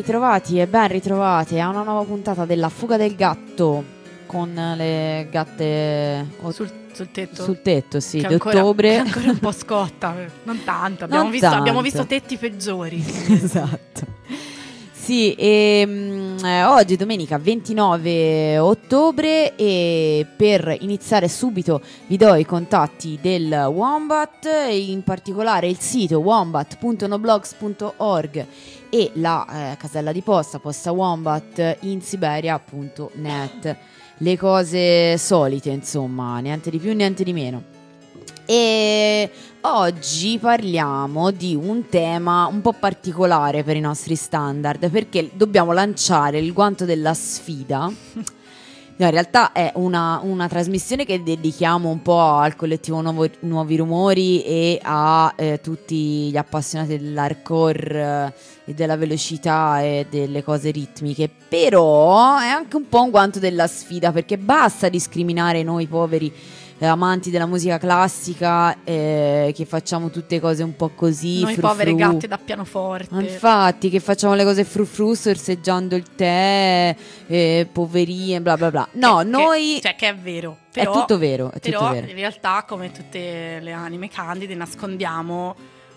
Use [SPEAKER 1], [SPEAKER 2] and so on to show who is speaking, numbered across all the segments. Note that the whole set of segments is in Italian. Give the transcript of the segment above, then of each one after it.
[SPEAKER 1] Ritrovati e ben ritrovate a una nuova puntata della Fuga del Gatto con le gatte
[SPEAKER 2] sul, sul tetto.
[SPEAKER 1] sul tetto, sì, di ottobre.
[SPEAKER 2] ancora un po' scotta, non tanto. Abbiamo,
[SPEAKER 1] Non
[SPEAKER 2] visto, abbiamo
[SPEAKER 1] tanto.
[SPEAKER 2] visto tetti peggiori.
[SPEAKER 1] esatto. Sì, e, mm, eh, oggi è domenica 29 ottobre e per iniziare subito vi do i contatti del Wombat, in particolare il sito wombat.noblogs.org e la eh, casella di posta posta wombat in siberia.net. Le cose solite, insomma, niente di più, niente di meno. E oggi parliamo di un tema un po' particolare per i nostri standard perché dobbiamo lanciare il guanto della sfida. No, in realtà è una, una trasmissione che dedichiamo un po' al collettivo Nuovo- Nuovi Rumori e a eh, tutti gli appassionati dell'hardcore eh, e della velocità e delle cose ritmiche. Però è anche un po' un guanto della sfida perché basta discriminare noi poveri eh, amanti della musica classica eh, che facciamo tutte cose un po' così.
[SPEAKER 2] Noi
[SPEAKER 1] frufru.
[SPEAKER 2] povere gatte da pianoforte.
[SPEAKER 1] Infatti, che facciamo le cose frufru sorseggiando il tè, eh, poverine, bla bla bla. No,
[SPEAKER 2] Che-
[SPEAKER 1] noi.
[SPEAKER 2] Che, cioè, che è vero.
[SPEAKER 1] è
[SPEAKER 2] Però,
[SPEAKER 1] tutto vero. È tutto
[SPEAKER 2] però
[SPEAKER 1] vero.
[SPEAKER 2] in realtà, come tutte le anime candide, nascondiamo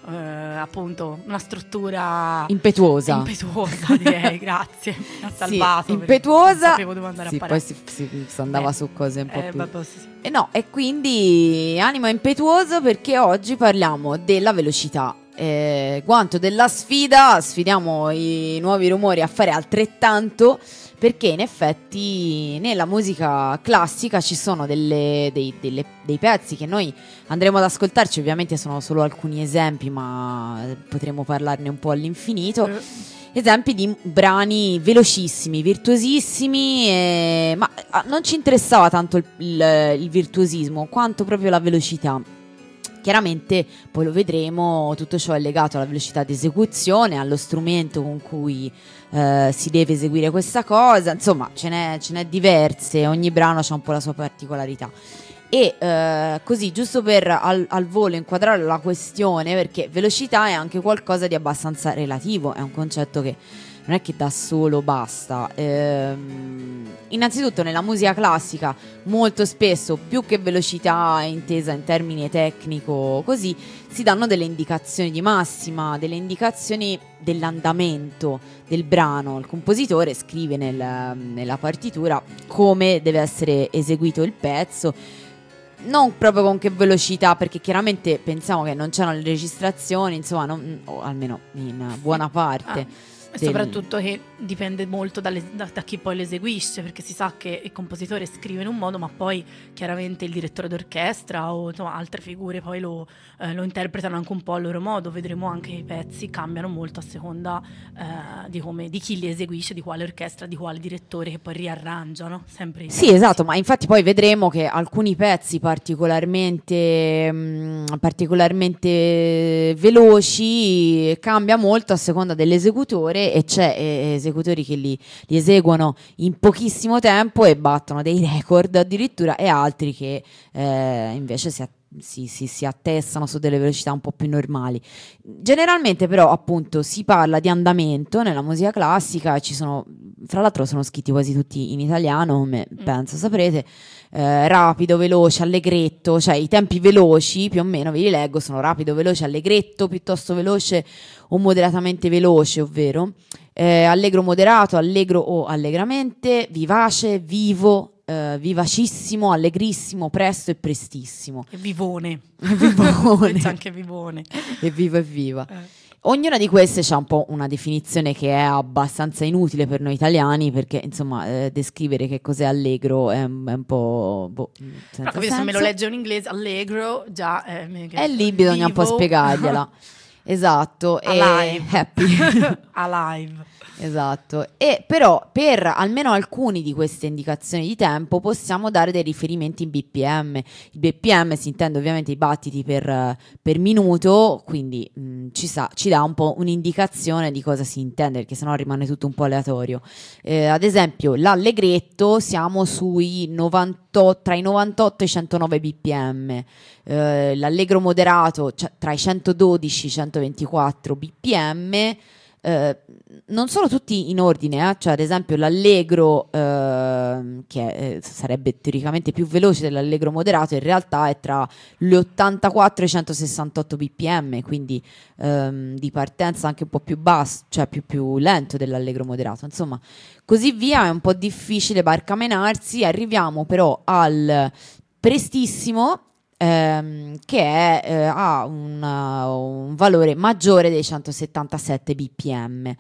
[SPEAKER 2] eh, appunto una struttura
[SPEAKER 1] Impetuosa.
[SPEAKER 2] impetuosa, direi. Grazie. Mi ha
[SPEAKER 1] Sì,
[SPEAKER 2] salvato. perché
[SPEAKER 1] impetuosa.
[SPEAKER 2] Sapevo dove andare
[SPEAKER 1] Sì,
[SPEAKER 2] a
[SPEAKER 1] poi
[SPEAKER 2] parare.
[SPEAKER 1] si, si- si andava
[SPEAKER 2] Eh,
[SPEAKER 1] su cose un po'
[SPEAKER 2] Eh,
[SPEAKER 1] più.
[SPEAKER 2] vabbè, sì, sì.
[SPEAKER 1] E no, e quindi animo impetuoso perché oggi parliamo della velocità. Eh, guanto della sfida, sfidiamo i nuovi rumori a fare altrettanto perché in effetti nella musica classica ci sono delle- dei, delle- dei pezzi che noi andremo ad ascoltarci, ovviamente sono solo alcuni esempi ma potremo parlarne un po' all'infinito.
[SPEAKER 2] Eh,
[SPEAKER 1] esempi di brani velocissimi, virtuosissimi, e- ma ah, non ci interessava tanto il, il- il virtuosismo quanto proprio la velocità. Chiaramente, poi lo vedremo, tutto ciò è legato alla velocità di esecuzione, allo strumento con cui eh, si deve eseguire questa cosa, insomma ce n'è, ce n'è diverse, ogni brano ha un po' la sua particolarità. E eh, così, giusto per al, al volo inquadrare la questione, perché velocità è anche qualcosa di abbastanza relativo, è un concetto che non è che da solo basta. Ehm, innanzitutto nella musica classica molto spesso più che velocità intesa in termini tecnico così si danno delle indicazioni di massima, delle indicazioni dell'andamento del brano. Il compositore scrive nel- nella partitura come deve essere eseguito il pezzo non proprio con che velocità, perché chiaramente pensiamo che non c'erano le registrazioni, insomma, non- o almeno in buona parte.
[SPEAKER 2] Ah, E soprattutto che dipende molto dalle- da, da chi poi lo eseguisce, perché si sa che il compositore scrive in un modo, ma poi chiaramente il direttore d'orchestra o insomma, altre figure poi lo, eh, lo interpretano anche un po' a loro modo. Vedremo anche che i pezzi cambiano molto a seconda eh, di, come, di chi li eseguisce, di quale orchestra, di quale direttore che poi riarrangiano. Sempre
[SPEAKER 1] Sì, esatto, ma infatti poi vedremo che alcuni pezzi particolarmente, mm, particolarmente veloci cambia molto a seconda dell'esecutore e c'è eh, esecutori che li, li eseguono in pochissimo tempo e battono dei record addirittura e altri che eh, invece si, a- si, si- si attestano su delle velocità un po' più normali. Generalmente però appunto si parla di andamento nella musica classica, ci sono, fra l'altro sono scritti quasi tutti in italiano, come
[SPEAKER 2] Mm.
[SPEAKER 1] penso saprete, eh, rapido, veloce, allegretto, cioè i tempi veloci più o meno ve li leggo, sono rapido, veloce, allegretto, piuttosto veloce o moderatamente veloce, ovvero eh, allegro moderato, allegro o allegramente, vivace, vivo, eh, vivacissimo, allegrissimo, presto e prestissimo.
[SPEAKER 2] E vivone.
[SPEAKER 1] Vivone.
[SPEAKER 2] Anche vivone.
[SPEAKER 1] Evviva, evviva.
[SPEAKER 2] Eh.
[SPEAKER 1] Ognuna di queste ha un po' una definizione che è abbastanza inutile per noi italiani perché insomma eh, descrivere che cos'è allegro è, un- è un po' boh, senza
[SPEAKER 2] Però capito, se me lo legge in inglese, allegro, già eh,
[SPEAKER 1] E lì bisogna un po'
[SPEAKER 2] vivo.
[SPEAKER 1] spiegargliela. Esatto, e
[SPEAKER 2] Alive.
[SPEAKER 1] happy.
[SPEAKER 2] Alive.
[SPEAKER 1] Esatto, e però per almeno alcuni di queste indicazioni di tempo possiamo dare dei riferimenti in BPM. Il BPM si intende ovviamente i battiti per, per minuto, quindi mh, ci, sa- ci dà un po' un'indicazione di cosa si intende, perché sennò rimane tutto un po' aleatorio. Eh, ad esempio, l'allegretto siamo sui 98, tra i 98 e i 109 BPM. Eh, l'allegro moderato cioè, tra i 112 e i 124 BPM eh, non sono tutti in ordine, eh? cioè ad esempio l'allegro eh, che sarebbe teoricamente più veloce dell'allegro moderato, in realtà è tra gli 84 e i 168 bpm, quindi ehm, di partenza anche un po' più basso, cioè più, più lento dell'allegro moderato. Insomma, così via è un po' difficile barcamenarsi, arriviamo però al prestissimo ehm, che è, eh, ha una, un valore maggiore dei 177 bpm.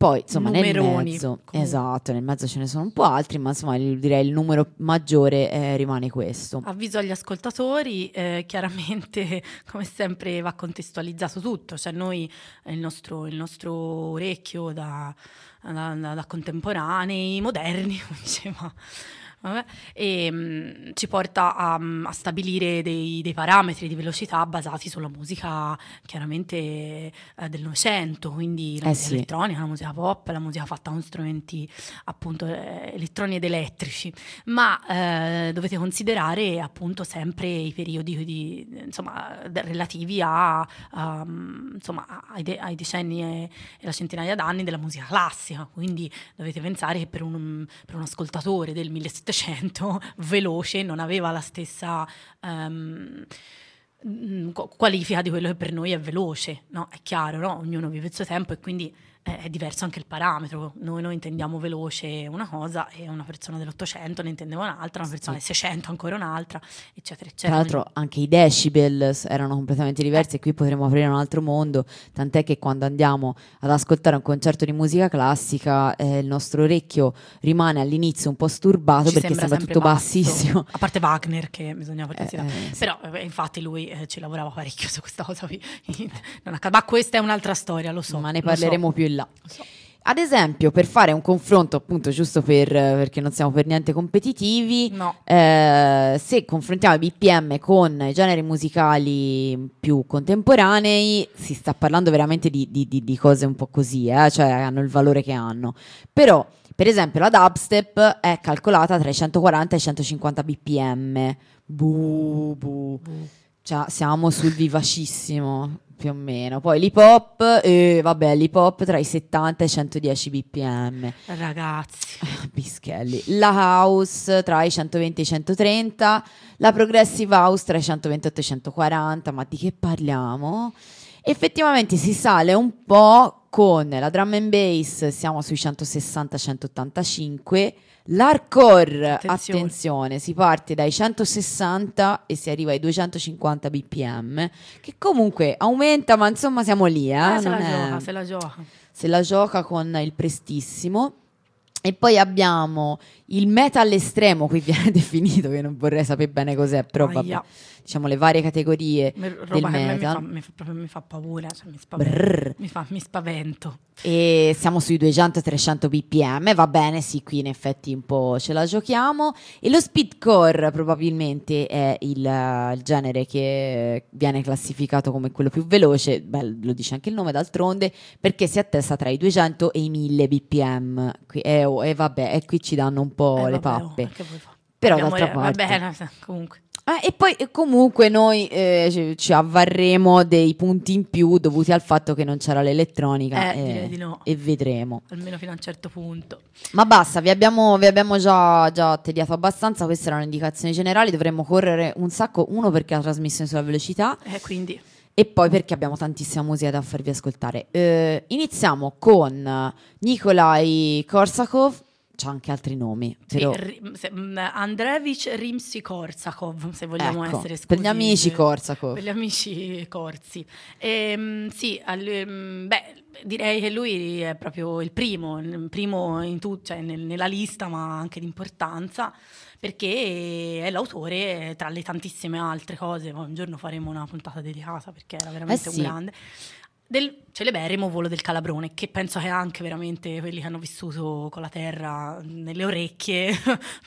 [SPEAKER 1] Poi, insomma,
[SPEAKER 2] Numeroni,
[SPEAKER 1] nel mezzo,
[SPEAKER 2] comunque.
[SPEAKER 1] esatto, nel mezzo ce ne sono un po' altri, ma insomma, il- direi il numero maggiore eh, rimane questo.
[SPEAKER 2] Avviso agli ascoltatori, eh, chiaramente come sempre va contestualizzato tutto, cioè noi eh, il nostro, il nostro orecchio da, da- da- da contemporanei, moderni, diceva, e, mm, ci porta a, a stabilire dei, dei parametri di velocità basati sulla musica chiaramente eh, del Novecento, quindi la
[SPEAKER 1] Eh
[SPEAKER 2] musica
[SPEAKER 1] sì.
[SPEAKER 2] elettronica, la musica pop, la musica fatta con strumenti appunto eh, elettroni ed elettrici ma eh, dovete considerare appunto sempre i periodi di, insomma, relativi a, mm, insomma, ai, de- ai decenni e, e la centinaia d'anni della musica classica, quindi dovete pensare che per un, per un ascoltatore del 1700 veloce non aveva la stessa... qu- qualifica di quello che per noi è veloce, no? È chiaro, no? Ognuno vive il suo tempo e quindi eh, è diverso anche il parametro. Noi, noi intendiamo veloce una cosa e una persona dell'Ottocento ne intendeva un'altra, una persona del 600 ancora un'altra, eccetera,
[SPEAKER 1] Tra
[SPEAKER 2] eccetera.
[SPEAKER 1] l'altro anche i decibel erano completamente diversi e qui potremmo aprire un altro mondo, tant'è che quando andiamo ad ascoltare un concerto di musica classica eh, il nostro orecchio rimane all'inizio un po' sturbato
[SPEAKER 2] Ci
[SPEAKER 1] perché sembra
[SPEAKER 2] sempre
[SPEAKER 1] tutto
[SPEAKER 2] basso.
[SPEAKER 1] bassissimo.
[SPEAKER 2] A parte Wagner che bisogna
[SPEAKER 1] Eh,
[SPEAKER 2] considerare.
[SPEAKER 1] eh, sì.
[SPEAKER 2] Però eh, infatti lui eh, ci lavorava parecchio su questa cosa. qui. Non accade- ma questa è un'altra storia, lo so.
[SPEAKER 1] ma ne parleremo
[SPEAKER 2] so,
[SPEAKER 1] più là.
[SPEAKER 2] so.
[SPEAKER 1] Ad esempio, per fare un confronto, appunto, giusto per, perché non siamo per niente competitivi,
[SPEAKER 2] No.
[SPEAKER 1] eh, se confrontiamo i BPM con i generi musicali più contemporanei, si sta parlando veramente di, di- di- di cose un po' così, eh, cioè hanno il valore che hanno. Però, per esempio, la dubstep è calcolata tra i 140 e i 150 BPM. Bu, bu. Cioè, siamo sul vivacissimo, più o meno. Poi l'hip hop, eh, vabbè, l'hip hop tra i 70 e i 110 BPM.
[SPEAKER 2] Ragazzi.
[SPEAKER 1] Pischelli. La house tra i 120 e i 130, la progressive house tra i 128 e i 140, ma di che parliamo? Effettivamente si sale un po' con la drum and bass, siamo sui 160-185. L'hardcore,
[SPEAKER 2] Attenzione.
[SPEAKER 1] attenzione. si parte dai 160 e si arriva ai 250 bpm, che comunque aumenta, ma insomma siamo lì, eh?
[SPEAKER 2] Eh, se
[SPEAKER 1] non
[SPEAKER 2] la
[SPEAKER 1] è-
[SPEAKER 2] gioca, se la gioca.
[SPEAKER 1] se la gioca con il prestissimo. E poi abbiamo il metal estremo, qui viene definito, che non vorrei sapere bene cos'è, però vabbè,
[SPEAKER 2] Aia.
[SPEAKER 1] diciamo le varie categorie
[SPEAKER 2] Me-
[SPEAKER 1] del
[SPEAKER 2] roba che a me mi fa, mi fa- mi fa paura, cioè mi, spavento. Mi, fa- mi spavento.
[SPEAKER 1] E siamo sui 200-300 bpm, va bene, sì, qui in effetti un po' ce la giochiamo. E lo speedcore probabilmente è il, eh, il genere che viene classificato come quello più veloce, beh, lo dice anche il nome d'altronde, perché si attesta tra i 200 e i 1000 bpm. Qui- E oh, e vabbè, e qui ci danno un po'
[SPEAKER 2] Eh,
[SPEAKER 1] le
[SPEAKER 2] vabbè, oh,
[SPEAKER 1] pappe.
[SPEAKER 2] fare?
[SPEAKER 1] Però
[SPEAKER 2] Abbiamo-
[SPEAKER 1] d'altra
[SPEAKER 2] eh,
[SPEAKER 1] parte-
[SPEAKER 2] Va bene, comunque.
[SPEAKER 1] Ah, e poi eh, comunque noi eh, ci, ci avvarremo dei punti in più dovuti al fatto che non c'era l'elettronica
[SPEAKER 2] Eh,
[SPEAKER 1] e,
[SPEAKER 2] direi di no.
[SPEAKER 1] e vedremo.
[SPEAKER 2] Almeno fino a un certo punto.
[SPEAKER 1] Ma basta, vi abbiamo, vi abbiamo già, già tediato abbastanza, queste erano indicazioni generali, dovremmo correre un sacco, uno perché la trasmissione sulla velocità
[SPEAKER 2] Eh, quindi
[SPEAKER 1] e poi perché abbiamo tantissima musica da farvi ascoltare. Eh, iniziamo con Nikolai Korsakov, c'ha anche altri nomi,
[SPEAKER 2] sì, se- mm, Andrevich Rimsky-Korsakov, se vogliamo
[SPEAKER 1] ecco,
[SPEAKER 2] essere
[SPEAKER 1] per gli amici. Korsakov.
[SPEAKER 2] Per gli amici corsi. Ehm, sì, al- ehm, beh, direi che lui è proprio il primo, il primo in tu- cioè nel- nella lista, ma anche di importanza, perché è l'autore tra le tantissime altre cose. Un giorno faremo una puntata dedicata perché era veramente
[SPEAKER 1] Eh sì.
[SPEAKER 2] un grande. Del celeberrimo volo del calabrone, che penso che anche veramente quelli che hanno vissuto con la terra nelle orecchie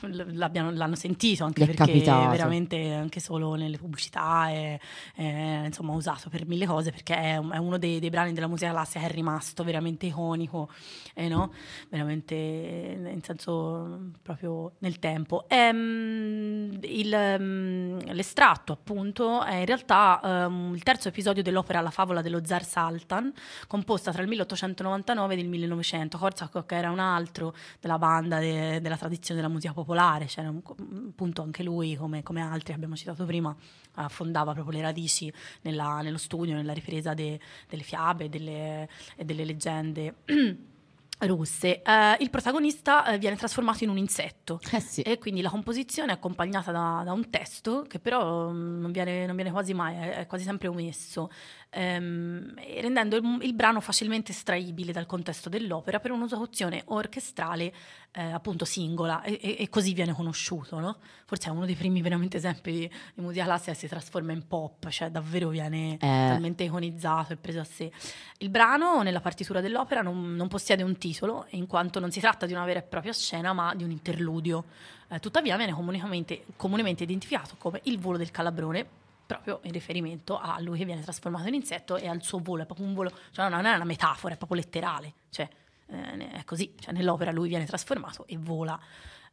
[SPEAKER 2] l'hanno sentito, anche perché
[SPEAKER 1] capitato.
[SPEAKER 2] veramente anche solo nelle pubblicità è, è, insomma usato per mille cose perché è, è uno dei, dei brani della musica classica che è rimasto veramente iconico eh, no? veramente in senso proprio nel tempo Ehm, il, ehm, l'estratto appunto è in realtà ehm, il terzo episodio dell'opera La favola dello zar Sultan composta tra il 1899 e il 1900. Korsakoff era un altro della banda de, della tradizione della musica popolare, un, appunto anche lui, come, come altri abbiamo citato prima, affondava proprio le radici nella, nello studio, nella ripresa de, delle fiabe delle, e delle leggende. russe, eh, il protagonista eh, viene trasformato in un insetto
[SPEAKER 1] Eh sì.
[SPEAKER 2] e quindi la composizione è accompagnata da, da un testo che però mm, non viene, non viene quasi mai, è, è quasi sempre omesso, ehm, rendendo il, il brano facilmente estraibile dal contesto dell'opera per un'esecuzione orchestrale eh, appunto singola e, e- e così viene conosciuto. no? Forse è uno dei primi veramente esempi di, di musica classica si trasforma in pop, cioè davvero viene
[SPEAKER 1] Eh.
[SPEAKER 2] talmente iconizzato e preso a sé. Il brano nella partitura dell'opera non, non possiede un titolo, in quanto non si tratta di una vera e propria scena, ma di un interludio. Eh, tuttavia viene comunemente, comunemente identificato come il volo del calabrone, proprio in riferimento a lui che viene trasformato in insetto e al suo volo. È proprio un volo, cioè non è una metafora, è proprio letterale. Cioè, eh, è così, cioè, nell'opera lui viene trasformato e vola.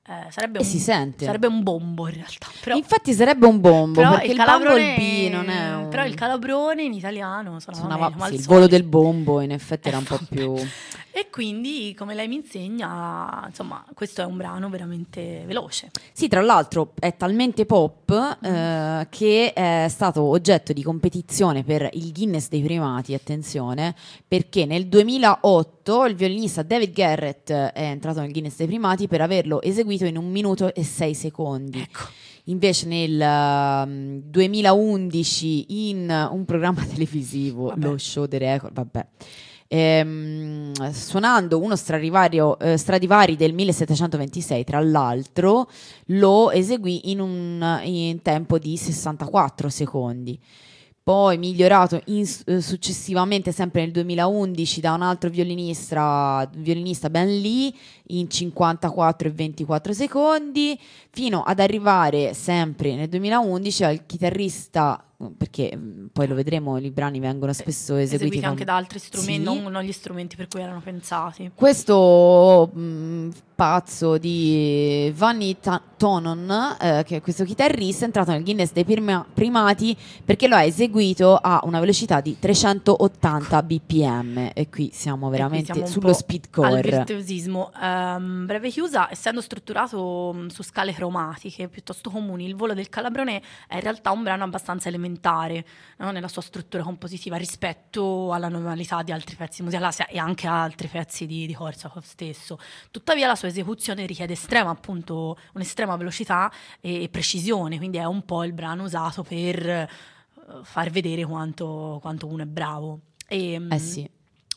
[SPEAKER 2] Eh, sarebbe, un,
[SPEAKER 1] si sente.
[SPEAKER 2] sarebbe un bombo in realtà. Però,
[SPEAKER 1] Infatti sarebbe un bombo,
[SPEAKER 2] però
[SPEAKER 1] perché il, Bumblebee non è un...
[SPEAKER 2] però il calabrone in italiano suonava
[SPEAKER 1] suonava- sì, il volo del bombo in effetti era un po' più...
[SPEAKER 2] E quindi, come lei mi insegna, insomma, questo è un brano veramente veloce.
[SPEAKER 1] Sì, tra l'altro è talmente pop eh, che è stato oggetto di competizione per il Guinness dei primati, attenzione, perché nel 2008 il violinista David Garrett è entrato nel Guinness dei primati per averlo eseguito in un minuto e sei secondi.
[SPEAKER 2] Ecco.
[SPEAKER 1] Invece nel ehm, 2011 in un programma televisivo,
[SPEAKER 2] Vabbè.
[SPEAKER 1] lo show dei record, vabbè, ehm, suonando uno Stradivario, eh, Stradivari del 1726, tra l'altro, lo eseguì in un in tempo di 64 secondi. Poi migliorato in- eh, successivamente, sempre nel 2011, da un altro violinista, violinista Ben Lee, in 54 e 24 secondi, fino ad arrivare sempre nel 2011 al chitarrista, perché mh, poi lo vedremo, i brani vengono spesso eseguiti,
[SPEAKER 2] Eseguiti
[SPEAKER 1] con-
[SPEAKER 2] anche da altri strumenti,
[SPEAKER 1] Sì.
[SPEAKER 2] non, non gli strumenti per cui erano pensati.
[SPEAKER 1] questo mh, pazzo di Vanni Ta- Tonon, eh, che è questo chitarrista, è entrato nel Guinness dei prima- primati perché lo ha eseguito a una velocità di 380 bpm e qui siamo veramente
[SPEAKER 2] siamo un
[SPEAKER 1] sullo speedcore.
[SPEAKER 2] Al virtuosismo. Ehm, breve chiusa, essendo strutturato mh, su scale cromatiche piuttosto comuni, il volo del calabrone è in realtà un brano abbastanza elementare no, nella sua struttura compositiva rispetto alla normalità di altri pezzi di musica classica e anche altri pezzi di, di Korsakov stesso. Tuttavia la sua esecuzione richiede estrema, appunto, un'estrema velocità e precisione, quindi è un po' il brano usato per eh, far vedere quanto, quanto uno è bravo. E,
[SPEAKER 1] Eh sì.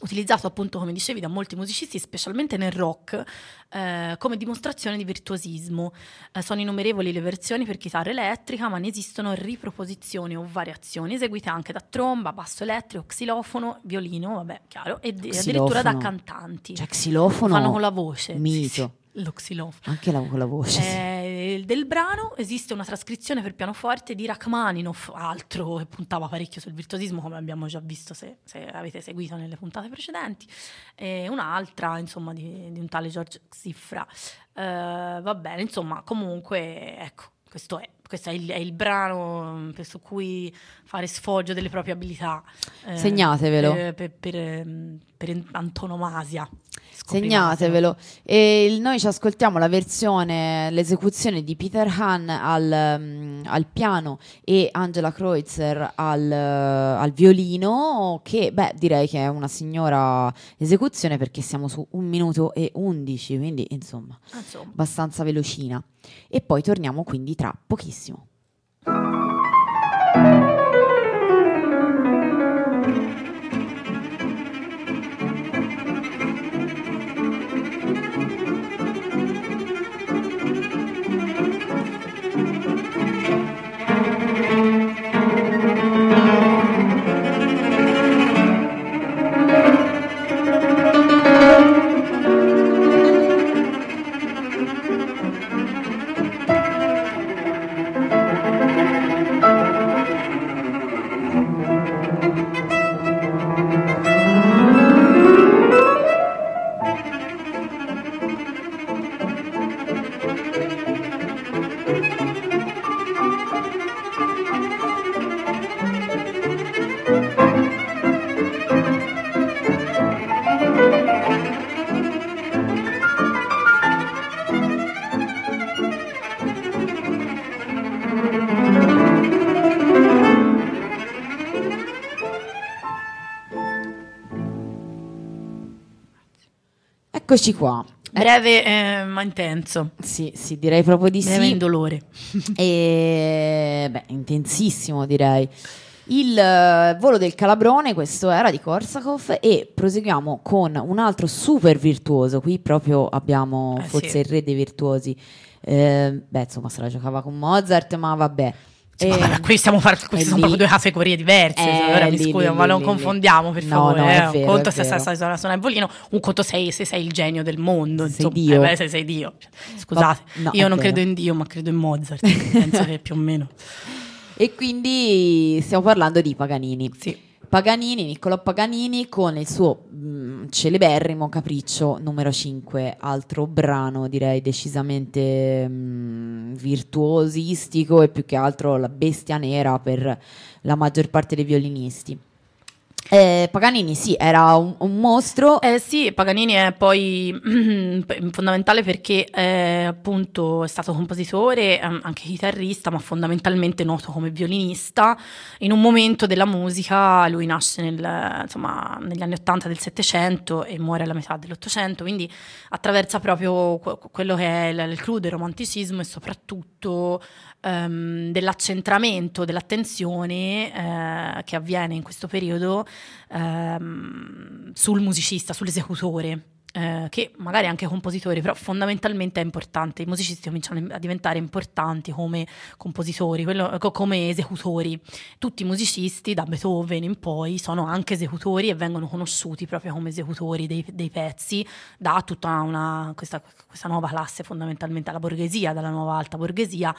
[SPEAKER 2] Utilizzato appunto come dicevi da molti musicisti, specialmente nel rock, eh, come dimostrazione di virtuosismo. Eh, sono innumerevoli le versioni per chitarra elettrica, ma ne esistono riproposizioni o variazioni eseguite anche da tromba, basso elettrico, xilofono, violino, vabbè, chiaro, e de- addirittura da cantanti.
[SPEAKER 1] Cioè, xilofono,
[SPEAKER 2] Fanno con la voce.
[SPEAKER 1] mito.
[SPEAKER 2] Sì, sì, lo xilofono.
[SPEAKER 1] anche la, con la voce. sì.
[SPEAKER 2] Eh, del brano esiste una trascrizione per pianoforte di Rachmaninoff, altro che puntava parecchio sul virtuosismo, come abbiamo già visto se, se avete seguito nelle puntate precedenti, e un'altra, insomma, di, di un tale George Xifra. Eh, va bene, insomma, comunque, ecco, questo è. Questo è il, è il brano mm, su cui fare sfoggio delle proprie abilità. eh,
[SPEAKER 1] Segnatevelo.
[SPEAKER 2] Per, per- per, ehm, per antonomasia.
[SPEAKER 1] Segnatevelo. E il- noi ci ascoltiamo la versione, l'esecuzione di Peter Hahn al, mm, al piano e Angela Kreutzer al, eh, al violino, che beh, direi che è una signora esecuzione perché siamo su un minuto e undici, quindi insomma
[SPEAKER 2] Insomma.
[SPEAKER 1] abbastanza velocina. E poi torniamo quindi tra pochissimo. Eccoci qua.
[SPEAKER 2] Breve eh, ma intenso.
[SPEAKER 1] Sì, sì, direi proprio di
[SPEAKER 2] Breve
[SPEAKER 1] sì.
[SPEAKER 2] indolore.
[SPEAKER 1] E beh, intensissimo direi. Il eh, volo del Calabrone, questo era di Korsakov e proseguiamo con un altro super virtuoso. Qui proprio abbiamo
[SPEAKER 2] Eh,
[SPEAKER 1] forse
[SPEAKER 2] sì.
[SPEAKER 1] il re dei virtuosi. Eh, beh, insomma, se la giocava con Mozart, ma vabbè.
[SPEAKER 2] Sì,
[SPEAKER 1] E-
[SPEAKER 2] ma guarda, qui stiamo par-
[SPEAKER 1] e
[SPEAKER 2] sono
[SPEAKER 1] lì-
[SPEAKER 2] proprio due categorie diverse.
[SPEAKER 1] Eh,
[SPEAKER 2] ora mi scuso, ma non
[SPEAKER 1] lì,
[SPEAKER 2] confondiamo per
[SPEAKER 1] lì.
[SPEAKER 2] favore.
[SPEAKER 1] No, no,
[SPEAKER 2] eh.
[SPEAKER 1] è
[SPEAKER 2] Un
[SPEAKER 1] vero,
[SPEAKER 2] conto se sai
[SPEAKER 1] vero.
[SPEAKER 2] suonare suonare il un conto sei se sei il genio del mondo.
[SPEAKER 1] Se sei
[SPEAKER 2] insomma.
[SPEAKER 1] Dio.
[SPEAKER 2] Eh, beh, se sei Dio. Cioè, Scusate,
[SPEAKER 1] no,
[SPEAKER 2] io non
[SPEAKER 1] vero.
[SPEAKER 2] credo in Dio, ma credo in Mozart. Penso che più o meno.
[SPEAKER 1] E quindi stiamo parlando di Paganini.
[SPEAKER 2] Sì.
[SPEAKER 1] Paganini, Niccolò Paganini con il suo mm, celeberrimo capriccio numero 5, altro brano direi decisamente mm, virtuosistico e più che altro la bestia nera per la maggior parte dei violinisti. Eh, Paganini sì, era un, un mostro,
[SPEAKER 2] Eh sì, Paganini è poi fondamentale perché eh, appunto è stato compositore, ehm, anche chitarrista, ma fondamentalmente noto come violinista. In un momento della musica, lui nasce nel, insomma, negli anni 80 del Settecento e muore alla metà dell'Ottocento, quindi attraversa proprio que- quello che è il, il clou del romanticismo e soprattutto ehm, dell'accentramento dell'attenzione eh, che avviene in questo periodo ehm, sul musicista, sull'esecutore. eh, che magari anche compositore, però fondamentalmente è importante. I musicisti cominciano a diventare importanti come compositori, quello- co- come esecutori. Tutti i musicisti, da Beethoven in poi, sono anche esecutori e vengono conosciuti proprio come esecutori dei, dei pezzi da tutta una, questa, questa nuova classe, fondamentalmente alla borghesia, dalla nuova alta borghesia.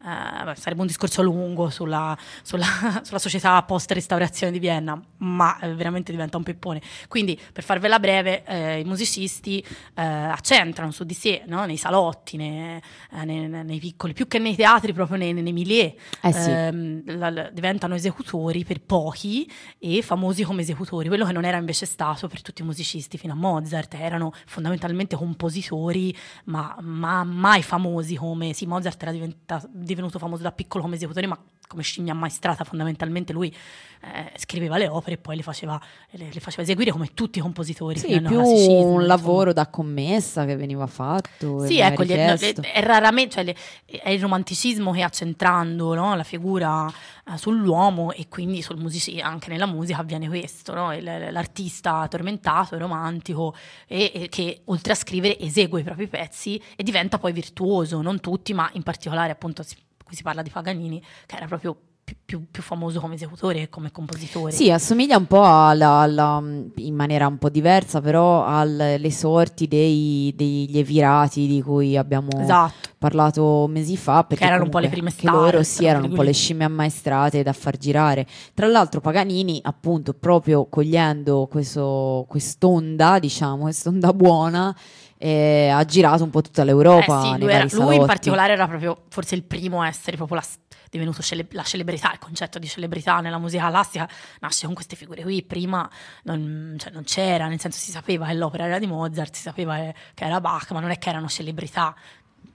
[SPEAKER 2] Eh, sarebbe un discorso lungo sulla, sulla, sulla società post-restaurazione di Vienna, ma eh, veramente diventa un peppone. Quindi, per farvela breve, eh, i musicisti eh, accentrano su di sé, no? nei salotti, ne- eh, nei, nei- nei piccoli, più che nei teatri, proprio nei, nei milieu,
[SPEAKER 1] eh sì,
[SPEAKER 2] ehm, la- la- diventano esecutori per pochi e famosi come esecutori, quello che non era invece stato per tutti i musicisti fino a Mozart, erano fondamentalmente compositori, ma, ma mai famosi come, sì, Mozart era diventa- divenuto famoso da piccolo come esecutore, ma come scimmia ammaestrata fondamentalmente lui eh, scriveva le opere e poi le faceva, le, le faceva eseguire come tutti i compositori.
[SPEAKER 1] sì, più un
[SPEAKER 2] insomma.
[SPEAKER 1] lavoro da commessa che veniva fatto.
[SPEAKER 2] Sì, ecco, gli- no, le- è raramente, cioè, le- è il romanticismo che accentrando no, la figura eh, sull'uomo e quindi sul musici- anche nella musica avviene questo, no? Il- l'artista tormentato romantico e, e che oltre a scrivere esegue i propri pezzi e diventa poi virtuoso, non tutti, ma in particolare appunto qui si parla di Paganini, che era proprio più, più- famoso come esecutore che come compositore.
[SPEAKER 1] Sì, assomiglia un po' alla, alla- in maniera un po' diversa, però alle sorti dei, degli Evirati di cui abbiamo
[SPEAKER 2] Esatto.
[SPEAKER 1] parlato mesi fa. Perché
[SPEAKER 2] erano un po' le prime star,
[SPEAKER 1] loro sì, erano un po' le scimmie ammaestrate da far girare. Tra l'altro, Paganini, appunto, proprio cogliendo questo, quest'onda, diciamo, quest'onda buona, eh, ha girato un po' tutta l'Europa.
[SPEAKER 2] Eh sì, lui, era- lui in particolare era proprio forse il primo a essere proprio la, divenuto cele- la celebrità, il concetto di celebrità nella musica classica nasce con queste figure qui, prima non, cioè, non c'era, nel senso si sapeva che l'opera era di Mozart, si sapeva che era Bach, ma non è che erano celebrità,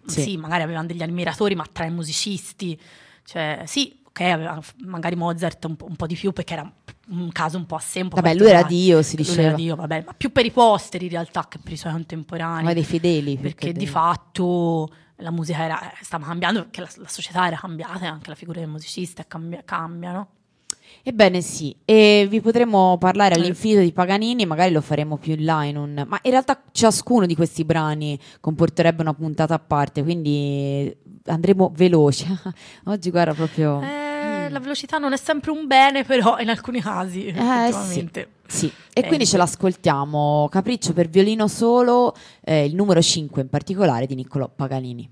[SPEAKER 1] Sì.
[SPEAKER 2] sì, magari avevano degli ammiratori, ma tra i musicisti, cioè sì, ok, aveva magari Mozart un po', un po' di più perché era un caso un po' a sé,
[SPEAKER 1] Vabbè, lui era. Dio, si
[SPEAKER 2] Lui
[SPEAKER 1] diceva.
[SPEAKER 2] era Dio, vabbè, ma più per i posteri in realtà che per i suoi contemporanei
[SPEAKER 1] Ma dei fedeli.
[SPEAKER 2] perché
[SPEAKER 1] che
[SPEAKER 2] di fatto la musica era, stava cambiando perché la, la società era cambiata e anche la figura del musicista cambia, cambia, no?
[SPEAKER 1] Ebbene sì, e vi potremo parlare
[SPEAKER 2] Eh.
[SPEAKER 1] all'infinito di Paganini, magari lo faremo più in là in un... Ma in realtà ciascuno di questi brani comporterebbe una puntata a parte, quindi andremo veloci. Oggi guarda proprio...
[SPEAKER 2] Eh, La velocità non è sempre un bene, però in alcuni casi, effettivamente.
[SPEAKER 1] Sì, e
[SPEAKER 2] Eh,
[SPEAKER 1] quindi
[SPEAKER 2] sì.
[SPEAKER 1] ce l'ascoltiamo. Capriccio per violino solo, eh, il numero 5 in particolare di Niccolò Paganini.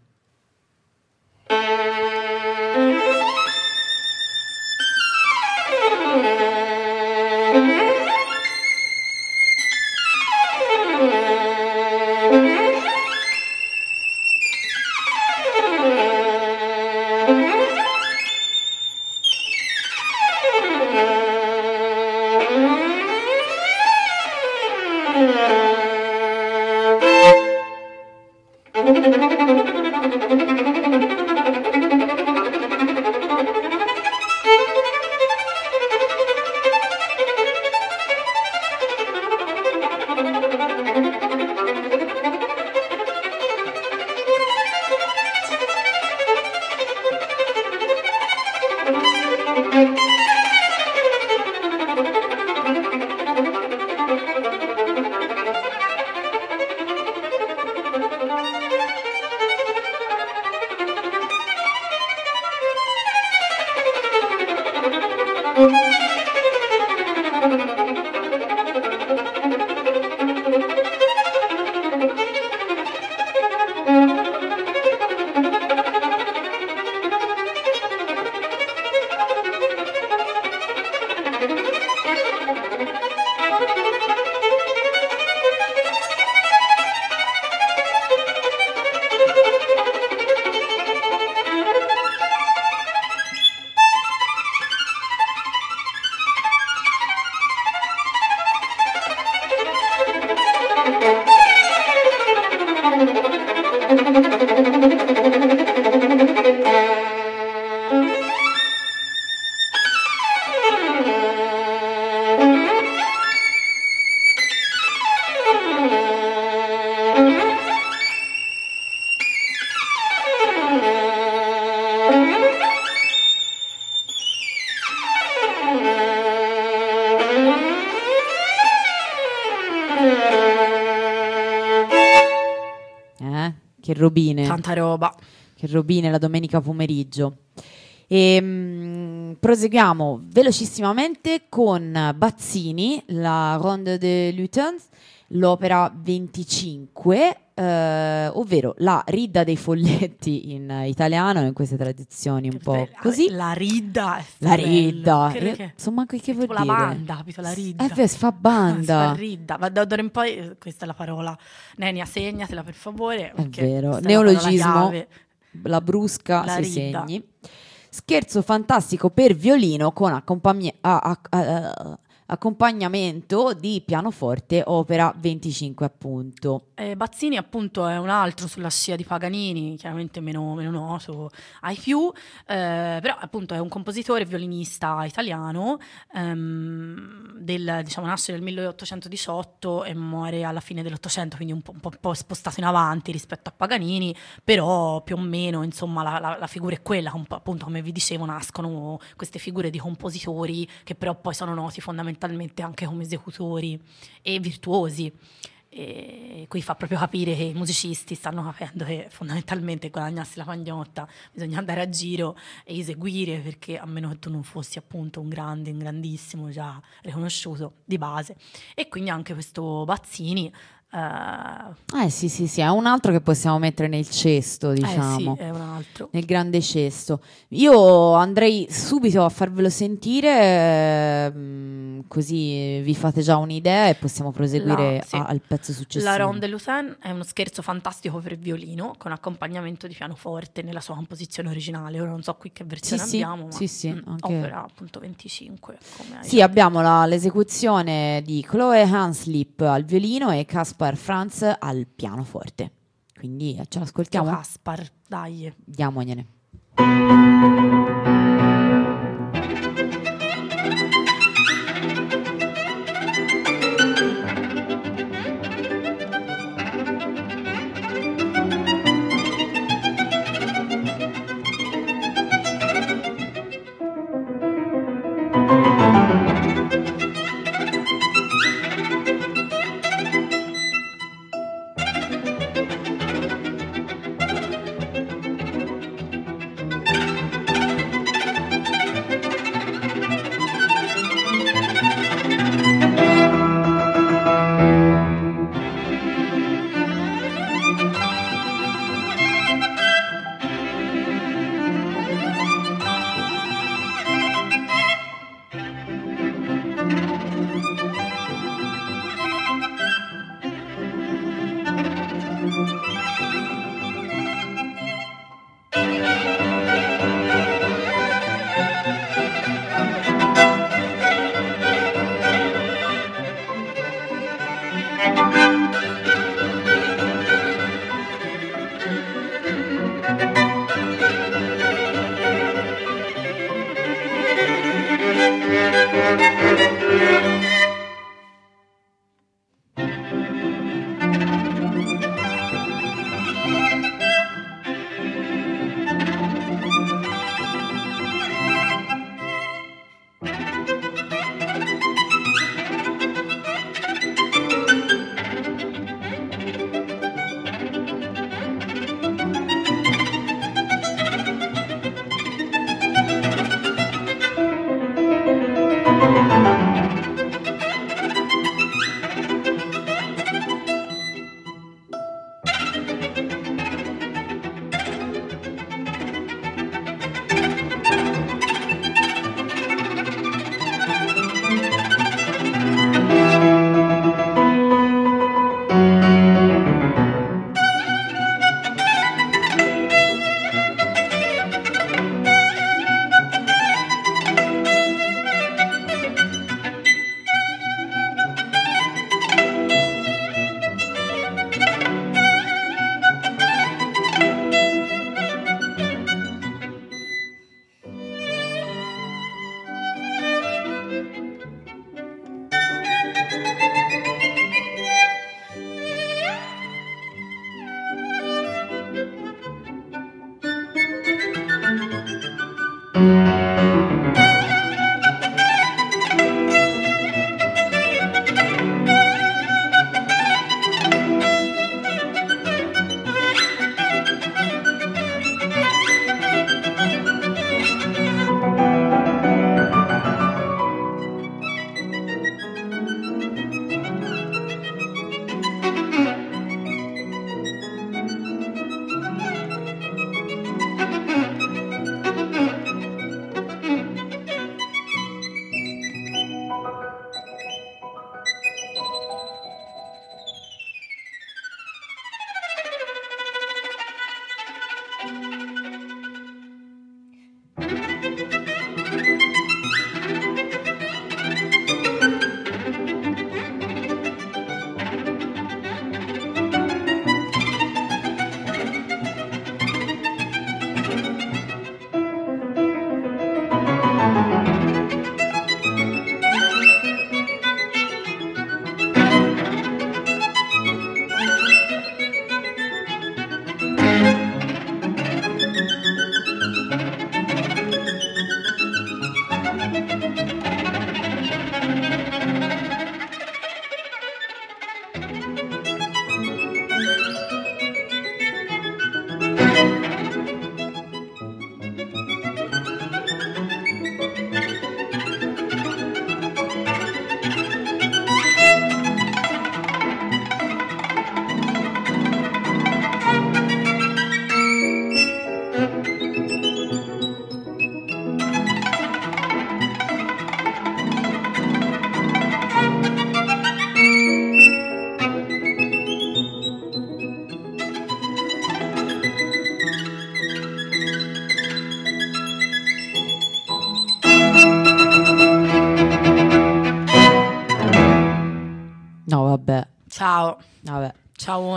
[SPEAKER 2] Tanta roba.
[SPEAKER 1] Che robine la domenica pomeriggio. E, mm, proseguiamo velocissimamente con Bazzini, la Ronde de Lutens, l'opera 25, eh, ovvero la ridda dei folletti in italiano, in queste tradizioni un
[SPEAKER 2] Che
[SPEAKER 1] po'
[SPEAKER 2] bella.
[SPEAKER 1] così.
[SPEAKER 2] La ridda
[SPEAKER 1] La ridda,
[SPEAKER 2] Che-
[SPEAKER 1] io
[SPEAKER 2] che-
[SPEAKER 1] so manco che vuol
[SPEAKER 2] tipo la
[SPEAKER 1] dire.
[SPEAKER 2] banda, capito? La ridda.
[SPEAKER 1] Eh, si fa
[SPEAKER 2] Si fa
[SPEAKER 1] banda.
[SPEAKER 2] ridda. Ma da d'ora in poi, eh, questa è la parola. Nenia, segnatela per favore.
[SPEAKER 1] È vero.
[SPEAKER 2] la
[SPEAKER 1] Neologismo.
[SPEAKER 2] chiave.
[SPEAKER 1] la brusca
[SPEAKER 2] La
[SPEAKER 1] si
[SPEAKER 2] ridda.
[SPEAKER 1] segni. Scherzo fantastico per violino con accompagni- a- a- a- accompagnamento di pianoforte, opera 25 appunto.
[SPEAKER 2] Eh, Bazzini appunto è un altro sulla scia di Paganini, chiaramente meno, meno noto ai più, eh, però appunto è un compositore violinista italiano, ehm, del, diciamo nasce nel 1818 e muore alla fine dell'Ottocento, quindi un po', un po'- spostato in avanti rispetto a Paganini, però più o meno insomma la, la- la figura è quella, appunto come vi dicevo nascono queste figure di compositori che però poi sono noti fondamentalmente anche come esecutori e virtuosi. E qui fa proprio capire che i musicisti stanno capendo che fondamentalmente guadagnarsi la pagnotta bisogna andare a giro e eseguire perché a meno che tu non fossi appunto un grande, un grandissimo già riconosciuto di base. E quindi anche questo Bazzini eh,
[SPEAKER 1] Eh sì sì sì, è un altro che possiamo mettere nel cesto,
[SPEAKER 2] eh
[SPEAKER 1] diciamo.
[SPEAKER 2] sì, è un altro.
[SPEAKER 1] Nel grande cesto. Io andrei subito a farvelo sentire, ehm, così vi fate già un'idea e possiamo proseguire
[SPEAKER 2] La- sì.
[SPEAKER 1] a- al pezzo successivo.
[SPEAKER 2] La Ronde Lucin è uno scherzo fantastico per violino con accompagnamento di pianoforte nella sua composizione originale. Ora non so qui che versione
[SPEAKER 1] Sì, sì,
[SPEAKER 2] abbiamo, ma
[SPEAKER 1] sì, sì,
[SPEAKER 2] mm,
[SPEAKER 1] anche-
[SPEAKER 2] opera appunto 25. Come hai
[SPEAKER 1] Sì, abbiamo la- l'esecuzione di Chloe Hanslip al violino e Caspar Franz al pianoforte. Quindi ce l'ascoltiamo?
[SPEAKER 2] Caspar, dai.
[SPEAKER 1] Diamogliene.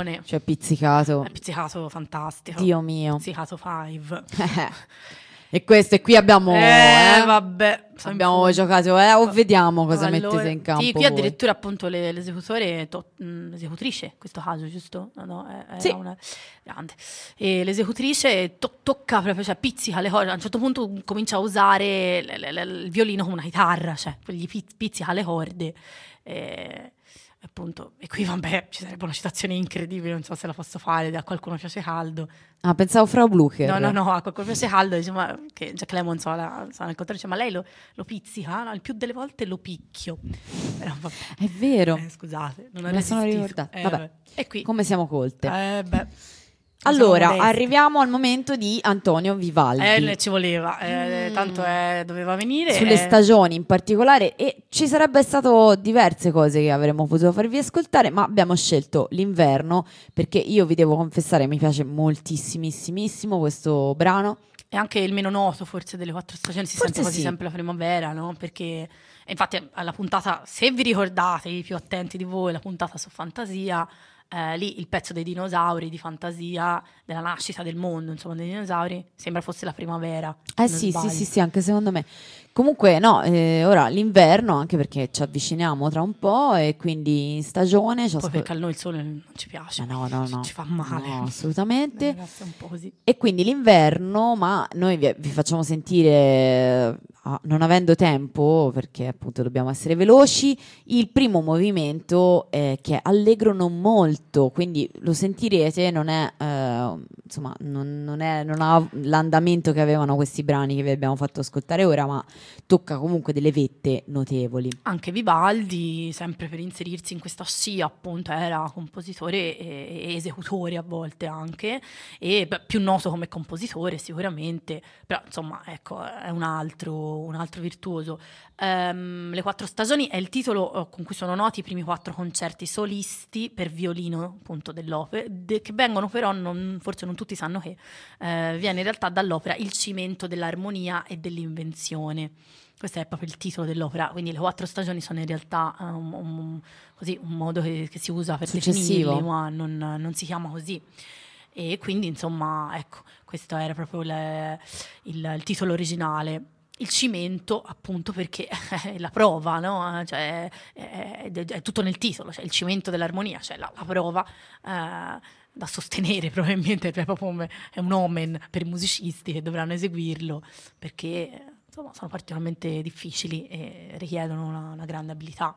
[SPEAKER 2] Ciaone.
[SPEAKER 1] Cioè, pizzicato.
[SPEAKER 2] È pizzicato fantastico.
[SPEAKER 1] Dio mio.
[SPEAKER 2] Pizzicato 5.
[SPEAKER 1] e questo, e qui abbiamo...
[SPEAKER 2] eh,
[SPEAKER 1] eh,
[SPEAKER 2] vabbè.
[SPEAKER 1] Abbiamo giocato, eh, o vediamo cosa
[SPEAKER 2] Allora,
[SPEAKER 1] mettete in campo
[SPEAKER 2] Sì, qui
[SPEAKER 1] voi.
[SPEAKER 2] addirittura appunto le- l'esecutore, to- mh, l'esecutrice, in questo caso, giusto? No, no, è, era
[SPEAKER 1] Sì.
[SPEAKER 2] una grande. E l'esecutrice to- tocca proprio, cioè pizzica le corde. A un certo punto comincia a usare l- l- l- il violino come una chitarra, cioè gli pi- pizzica le corde. E, appunto, e qui vabbè, ci sarebbe una citazione incredibile, non so se la posso fare, a qualcuno piace caldo.
[SPEAKER 1] Ah, pensavo Frau Blucher.
[SPEAKER 2] No, no, no, a qualcuno piace caldo, dice, ma che Jack Lemon so, la, so, nel contrario, dice, ma lei lo, lo pizzica? No, il più delle volte lo picchio. Però, vabbè,
[SPEAKER 1] È vero.
[SPEAKER 2] eh, scusate, non
[SPEAKER 1] Me la sono ricordata.
[SPEAKER 2] Eh,
[SPEAKER 1] Vabbè.
[SPEAKER 2] E qui,
[SPEAKER 1] Come siamo colte.
[SPEAKER 2] eh, beh,
[SPEAKER 1] allora, arriviamo al momento di Antonio Vivaldi.
[SPEAKER 2] Eh, ci voleva, eh,
[SPEAKER 1] Mm.
[SPEAKER 2] tanto eh, doveva venire.
[SPEAKER 1] sulle
[SPEAKER 2] eh,
[SPEAKER 1] stagioni in particolare e ci sarebbe stato diverse cose che avremmo potuto farvi ascoltare ma abbiamo scelto l'inverno perché io vi devo confessare mi piace moltissimissimissimo questo brano
[SPEAKER 2] È anche il meno noto forse delle quattro stagioni, si
[SPEAKER 1] Forse
[SPEAKER 2] sente quasi
[SPEAKER 1] sì.
[SPEAKER 2] sempre la primavera, no? Perché infatti alla puntata, se vi ricordate, i più attenti di voi, la puntata su fantasia, eh, lì il pezzo dei dinosauri di fantasia, della nascita del mondo, insomma, dei dinosauri, sembra fosse la primavera.
[SPEAKER 1] eh sì sì sì sì anche secondo me comunque no eh, ora l'inverno anche perché ci avviciniamo tra un po' e quindi in stagione
[SPEAKER 2] Poi
[SPEAKER 1] ascol-
[SPEAKER 2] perché a noi il sole non ci piace.
[SPEAKER 1] Eh, no no no
[SPEAKER 2] ci fa male.
[SPEAKER 1] no assolutamente
[SPEAKER 2] è.
[SPEAKER 1] E quindi l'inverno, ma noi vi, vi facciamo sentire, ah, non avendo tempo, perché appunto dobbiamo essere veloci, il primo movimento eh, che è allegro non molto, quindi lo sentirete, non è, eh, insomma, non, non è- non ha l'andamento che avevano questi brani che vi abbiamo fatto ascoltare ora, ma tocca comunque delle vette notevoli.
[SPEAKER 2] Anche Vivaldi, sempre per inserirsi in questa scia, appunto, era compositore e, esecutore a volte anche, e beh, più noto come compositore sicuramente, però insomma, ecco, è un altro, un altro virtuoso. Ehm, Le quattro stagioni è il titolo eh, con cui sono noti i primi quattro concerti solisti per violino, appunto, dell'opera, de- che vengono però, non- forse non tutti sanno che, eh, viene in realtà dall'opera Il cimento dell'armonia e dell'invenzione. Questo è proprio il titolo dell'opera, quindi le quattro stagioni sono in realtà un, un- così, un modo che, che si usa per
[SPEAKER 1] Successivo.
[SPEAKER 2] definirli, ma non, non si chiama così. E quindi, insomma, ecco, questo era proprio le- il, il titolo originale. Il cimento, appunto, perché è la prova, no? Cioè, è, è- è tutto nel titolo, cioè il cimento dell'armonia, cioè la, la prova eh, da sostenere probabilmente, è proprio è un omen per i musicisti che dovranno eseguirlo, perché insomma, sono particolarmente difficili e richiedono una, una grande abilità.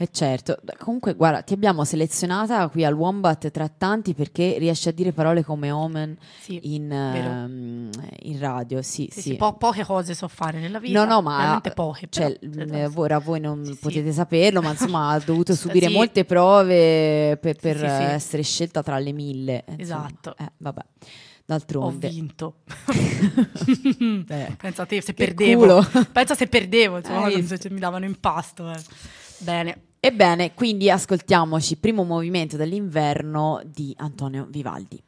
[SPEAKER 1] E certo, comunque guarda, ti abbiamo selezionata qui al Wombat tra tanti perché riesci a dire parole come omen
[SPEAKER 2] Sì,
[SPEAKER 1] in, ehm, in radio, sì,
[SPEAKER 2] Sì,
[SPEAKER 1] sì.
[SPEAKER 2] po- poche cose so fare nella vita,
[SPEAKER 1] No, no, ma
[SPEAKER 2] veramente poche.
[SPEAKER 1] cioè,
[SPEAKER 2] però,
[SPEAKER 1] mh,
[SPEAKER 2] cioè,
[SPEAKER 1] ora voi non potete saperlo, ma insomma ha dovuto subire molte prove per, per, eh, essere scelta tra le mille. insomma.
[SPEAKER 2] Esatto.
[SPEAKER 1] Eh, vabbè,
[SPEAKER 2] Ho
[SPEAKER 1] d'altronde.
[SPEAKER 2] vinto.
[SPEAKER 1] Eh,
[SPEAKER 2] Pensa te se
[SPEAKER 1] Che
[SPEAKER 2] perdevo.
[SPEAKER 1] culo.
[SPEAKER 2] Pensa se perdevo, insomma, quando
[SPEAKER 1] visto?
[SPEAKER 2] mi davano in pasto. eh. Bene.
[SPEAKER 1] Ebbene, quindi ascoltiamoci primo movimento dell'inverno di Antonio Vivaldi.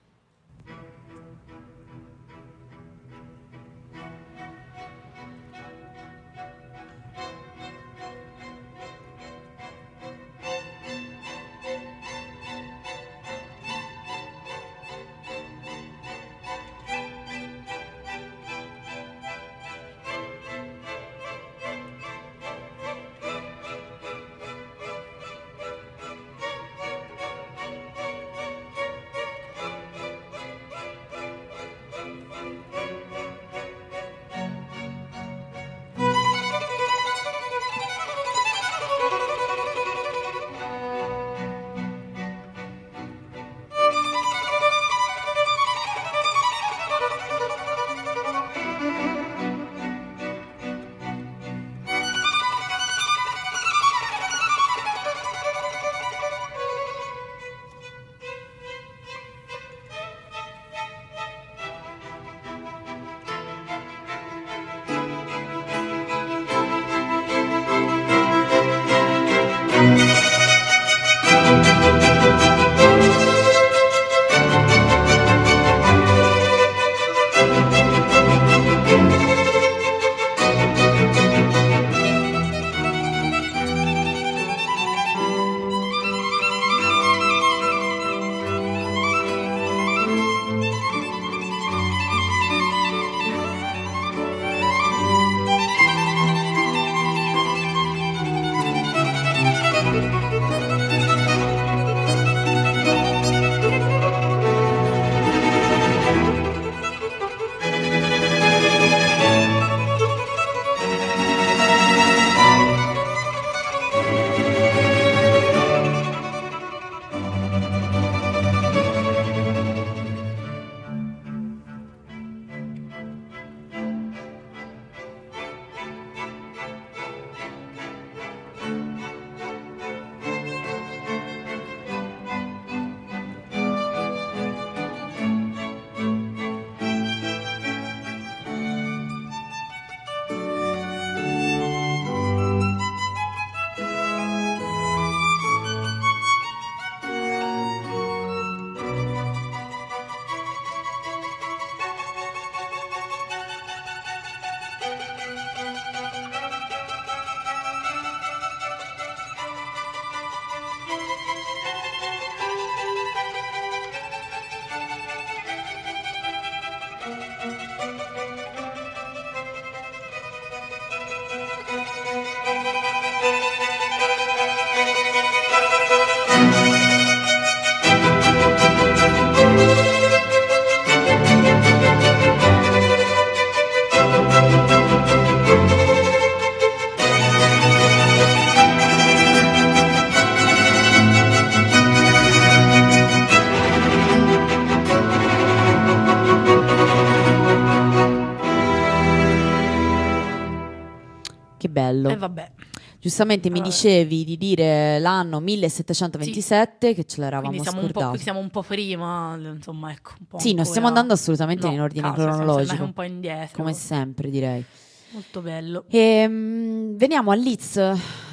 [SPEAKER 1] Giustamente mi
[SPEAKER 2] Vabbè.
[SPEAKER 1] dicevi di dire l'anno 1727, che ce l'eravamo
[SPEAKER 2] Quindi siamo un, po',
[SPEAKER 1] scordato.
[SPEAKER 2] siamo un po' prima, insomma, ecco. Un po'
[SPEAKER 1] Sì, non stiamo andando assolutamente
[SPEAKER 2] No,
[SPEAKER 1] in ordine
[SPEAKER 2] siamo
[SPEAKER 1] cronologico,
[SPEAKER 2] un po' indietro.
[SPEAKER 1] come sempre direi.
[SPEAKER 2] Molto bello.
[SPEAKER 1] Ehm, veniamo a Leeds,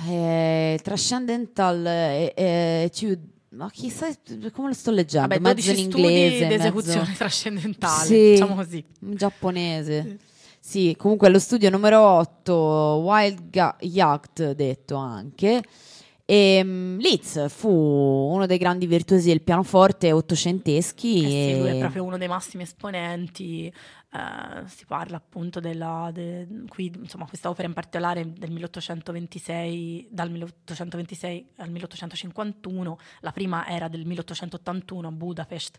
[SPEAKER 1] eh, Transcendental eh, eh. Ma chissà come lo sto leggendo?
[SPEAKER 2] Vabbè,
[SPEAKER 1] mezzo
[SPEAKER 2] 12
[SPEAKER 1] in
[SPEAKER 2] studi
[SPEAKER 1] inglese,
[SPEAKER 2] d'esecuzione
[SPEAKER 1] mezzo
[SPEAKER 2] trascendentale,
[SPEAKER 1] Sì.
[SPEAKER 2] diciamo così.
[SPEAKER 1] giapponese. Sì, comunque lo studio numero 8, Wild Ga- Yacht, detto anche. E, mm, Leeds fu uno dei grandi virtuosi del pianoforte ottocenteschi.
[SPEAKER 2] Eh sì, lui è
[SPEAKER 1] e-
[SPEAKER 2] proprio uno dei massimi esponenti. eh, si parla appunto della, de- qui, insomma, questa opera in particolare del 1826, dal 1826 al 1851, la prima era del 1881 a Budapest.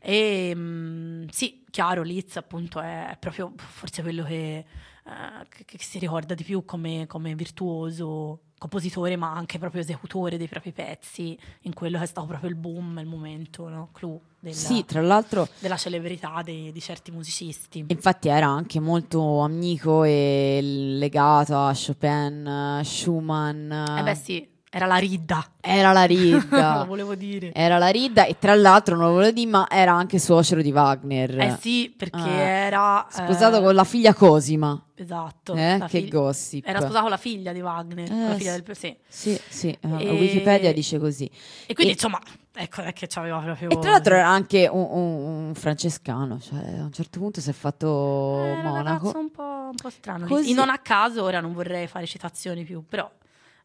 [SPEAKER 2] E mm, sì, chiaro, Liszt appunto è, è proprio forse quello che, eh, che- che si ricorda di più come, come virtuoso compositore, ma anche proprio esecutore dei propri pezzi, in quello che è stato proprio il boom, il momento, no? clou della,
[SPEAKER 1] Sì, tra l'altro
[SPEAKER 2] della celebrità dei- di certi musicisti.
[SPEAKER 1] Infatti era anche molto amico e legato a Chopin, Schumann.
[SPEAKER 2] Eh beh sì, era la ridda,
[SPEAKER 1] Era la
[SPEAKER 2] lo
[SPEAKER 1] Ridda.
[SPEAKER 2] volevo dire.
[SPEAKER 1] era la Ridda e tra l'altro non lo volevo dire, ma era anche suocero di Wagner.
[SPEAKER 2] Eh sì, perché
[SPEAKER 1] Ah.
[SPEAKER 2] era...
[SPEAKER 1] Sposato
[SPEAKER 2] eh,
[SPEAKER 1] con la figlia Cosima.
[SPEAKER 2] Esatto.
[SPEAKER 1] Eh, che gossip.
[SPEAKER 2] Era sposato con la figlia di Wagner, con la
[SPEAKER 1] Eh,
[SPEAKER 2] figlia del... Sì.
[SPEAKER 1] Sì, sì, eh,
[SPEAKER 2] E-
[SPEAKER 1] Wikipedia dice così.
[SPEAKER 2] E quindi
[SPEAKER 1] E-
[SPEAKER 2] insomma, ecco è che c'aveva proprio...
[SPEAKER 1] E tra l'altro era anche un, un- un francescano, cioè a un certo punto si è fatto
[SPEAKER 2] Era un
[SPEAKER 1] monaco.
[SPEAKER 2] ragazzo un po', un po' strano.
[SPEAKER 1] Così-
[SPEAKER 2] E non a caso, ora non vorrei fare citazioni più, però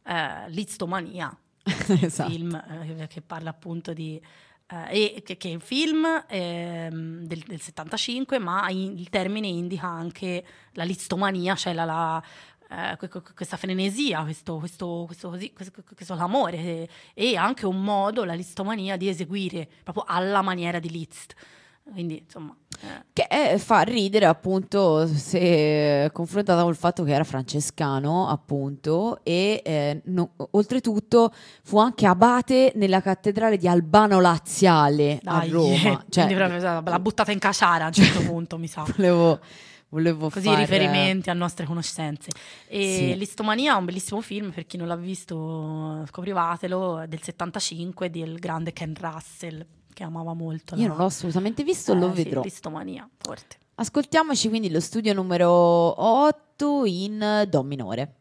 [SPEAKER 2] eh, Listomania,
[SPEAKER 1] esatto.
[SPEAKER 2] film eh, che parla appunto di... eh, e che, che è un film ehm, del, del 75, ma in- il termine indica anche la listomania, cioè la, la, eh, que- que- questa frenesia, questo, questo, questo, così, questo, clamore e, e anche un modo, la listomania, di eseguire proprio alla maniera di Liszt. Quindi, insomma, eh,
[SPEAKER 1] Che eh, fa ridere appunto se confrontata col fatto che era francescano appunto e eh, no- oltretutto fu anche abate nella cattedrale di Albano Laziale a Roma. Cioè,
[SPEAKER 2] quindi proprio l'ha buttata in caciara a un certo punto, mi sa.
[SPEAKER 1] volevo, volevo
[SPEAKER 2] Così
[SPEAKER 1] fare-
[SPEAKER 2] riferimenti a nostre conoscenze. E
[SPEAKER 1] Sì.
[SPEAKER 2] L'Istomania è un bellissimo film, per chi non l'ha visto scoprivatelo, è del 75 del grande Ken Russell, che amava molto.
[SPEAKER 1] Io non l'ho assolutamente visto,
[SPEAKER 2] Eh,
[SPEAKER 1] lo
[SPEAKER 2] sì,
[SPEAKER 1] vedrò.
[SPEAKER 2] L'Istomania, forte.
[SPEAKER 1] Ascoltiamoci quindi lo studio numero 8 in Do minore.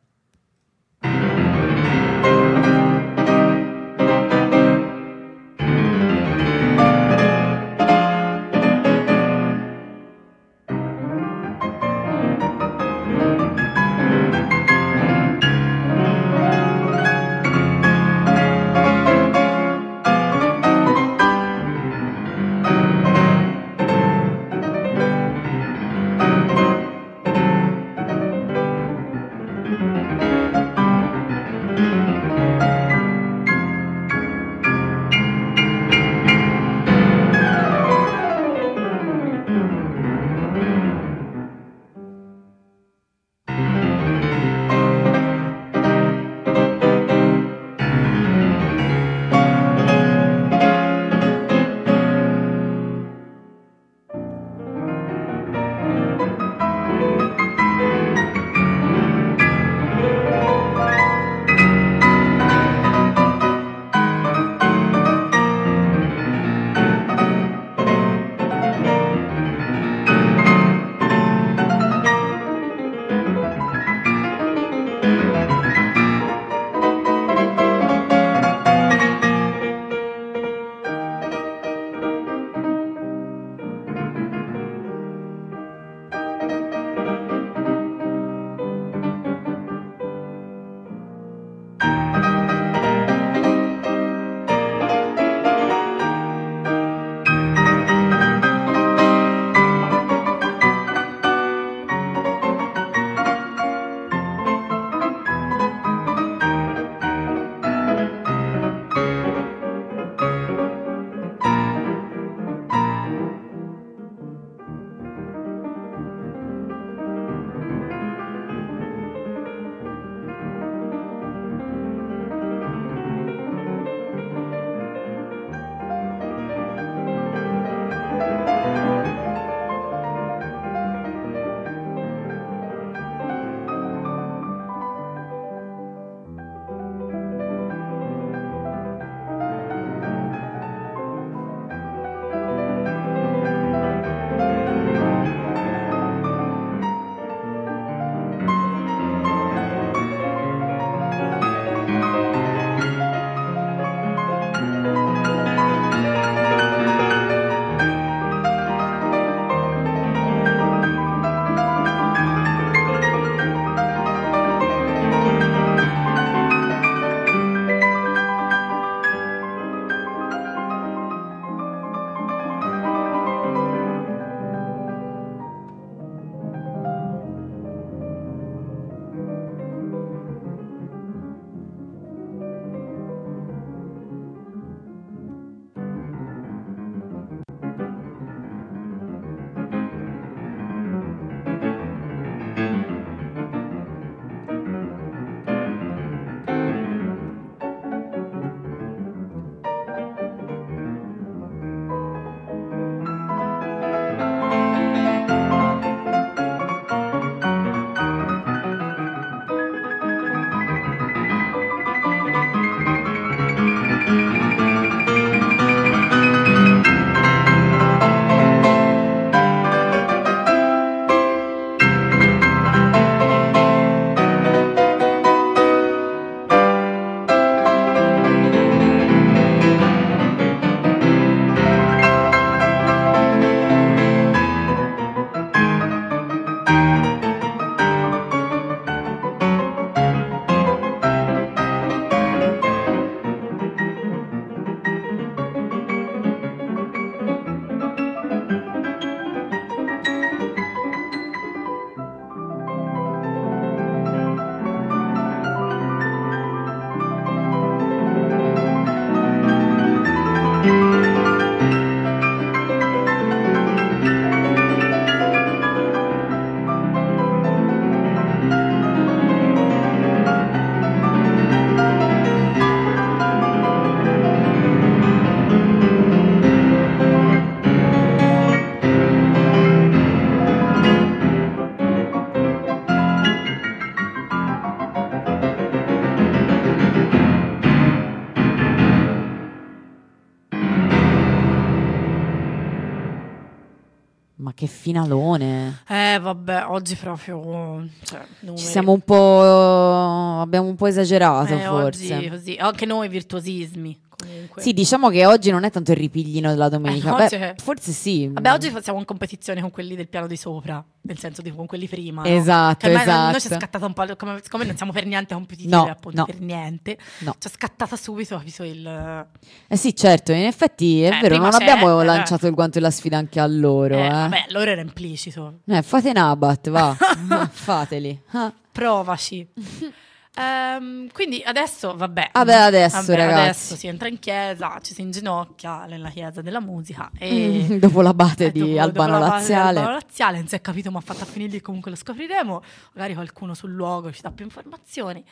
[SPEAKER 1] Ma che finalone.
[SPEAKER 2] Eh, vabbè, oggi proprio. Cioè,
[SPEAKER 1] Ci siamo un po'. abbiamo un po' esagerato,
[SPEAKER 2] eh,
[SPEAKER 1] forse.
[SPEAKER 2] Oggi, così. Anche noi virtuosismi. Comunque.
[SPEAKER 1] Sì, diciamo che oggi non è tanto il ripiglino della domenica.
[SPEAKER 2] Eh,
[SPEAKER 1] Beh, forse sì.
[SPEAKER 2] Vabbè, oggi siamo in competizione con quelli del piano di sopra, nel senso di con quelli prima. no?
[SPEAKER 1] Esatto,
[SPEAKER 2] me-
[SPEAKER 1] esatto.
[SPEAKER 2] Noi ci è scattata un po', come, siccome non siamo per niente competitivi,
[SPEAKER 1] No,
[SPEAKER 2] appunto,
[SPEAKER 1] no.
[SPEAKER 2] per niente,
[SPEAKER 1] No.
[SPEAKER 2] ci è scattata subito, capito, il...
[SPEAKER 1] Eh sì, certo, in effetti è
[SPEAKER 2] Eh,
[SPEAKER 1] vero, non abbiamo
[SPEAKER 2] eh.
[SPEAKER 1] lanciato il guanto della sfida anche a loro.
[SPEAKER 2] eh,
[SPEAKER 1] Eh,
[SPEAKER 2] Vabbè, loro era implicito.
[SPEAKER 1] Eh, fate Nabat, va, fateli. Ah.
[SPEAKER 2] Provaci. Ehm, quindi adesso, vabbè.
[SPEAKER 1] Vabbè, adesso,
[SPEAKER 2] vabbè. Adesso si entra in chiesa, ci si inginocchia nella chiesa della musica e...
[SPEAKER 1] Mm, dopo l'abate
[SPEAKER 2] Eh,
[SPEAKER 1] di
[SPEAKER 2] dopo-
[SPEAKER 1] Albano
[SPEAKER 2] dopo
[SPEAKER 1] Laziale.
[SPEAKER 2] Albano Laziale, non si è capito, ma ha fatto a finire comunque lo scopriremo. Magari qualcuno sul luogo ci dà più informazioni.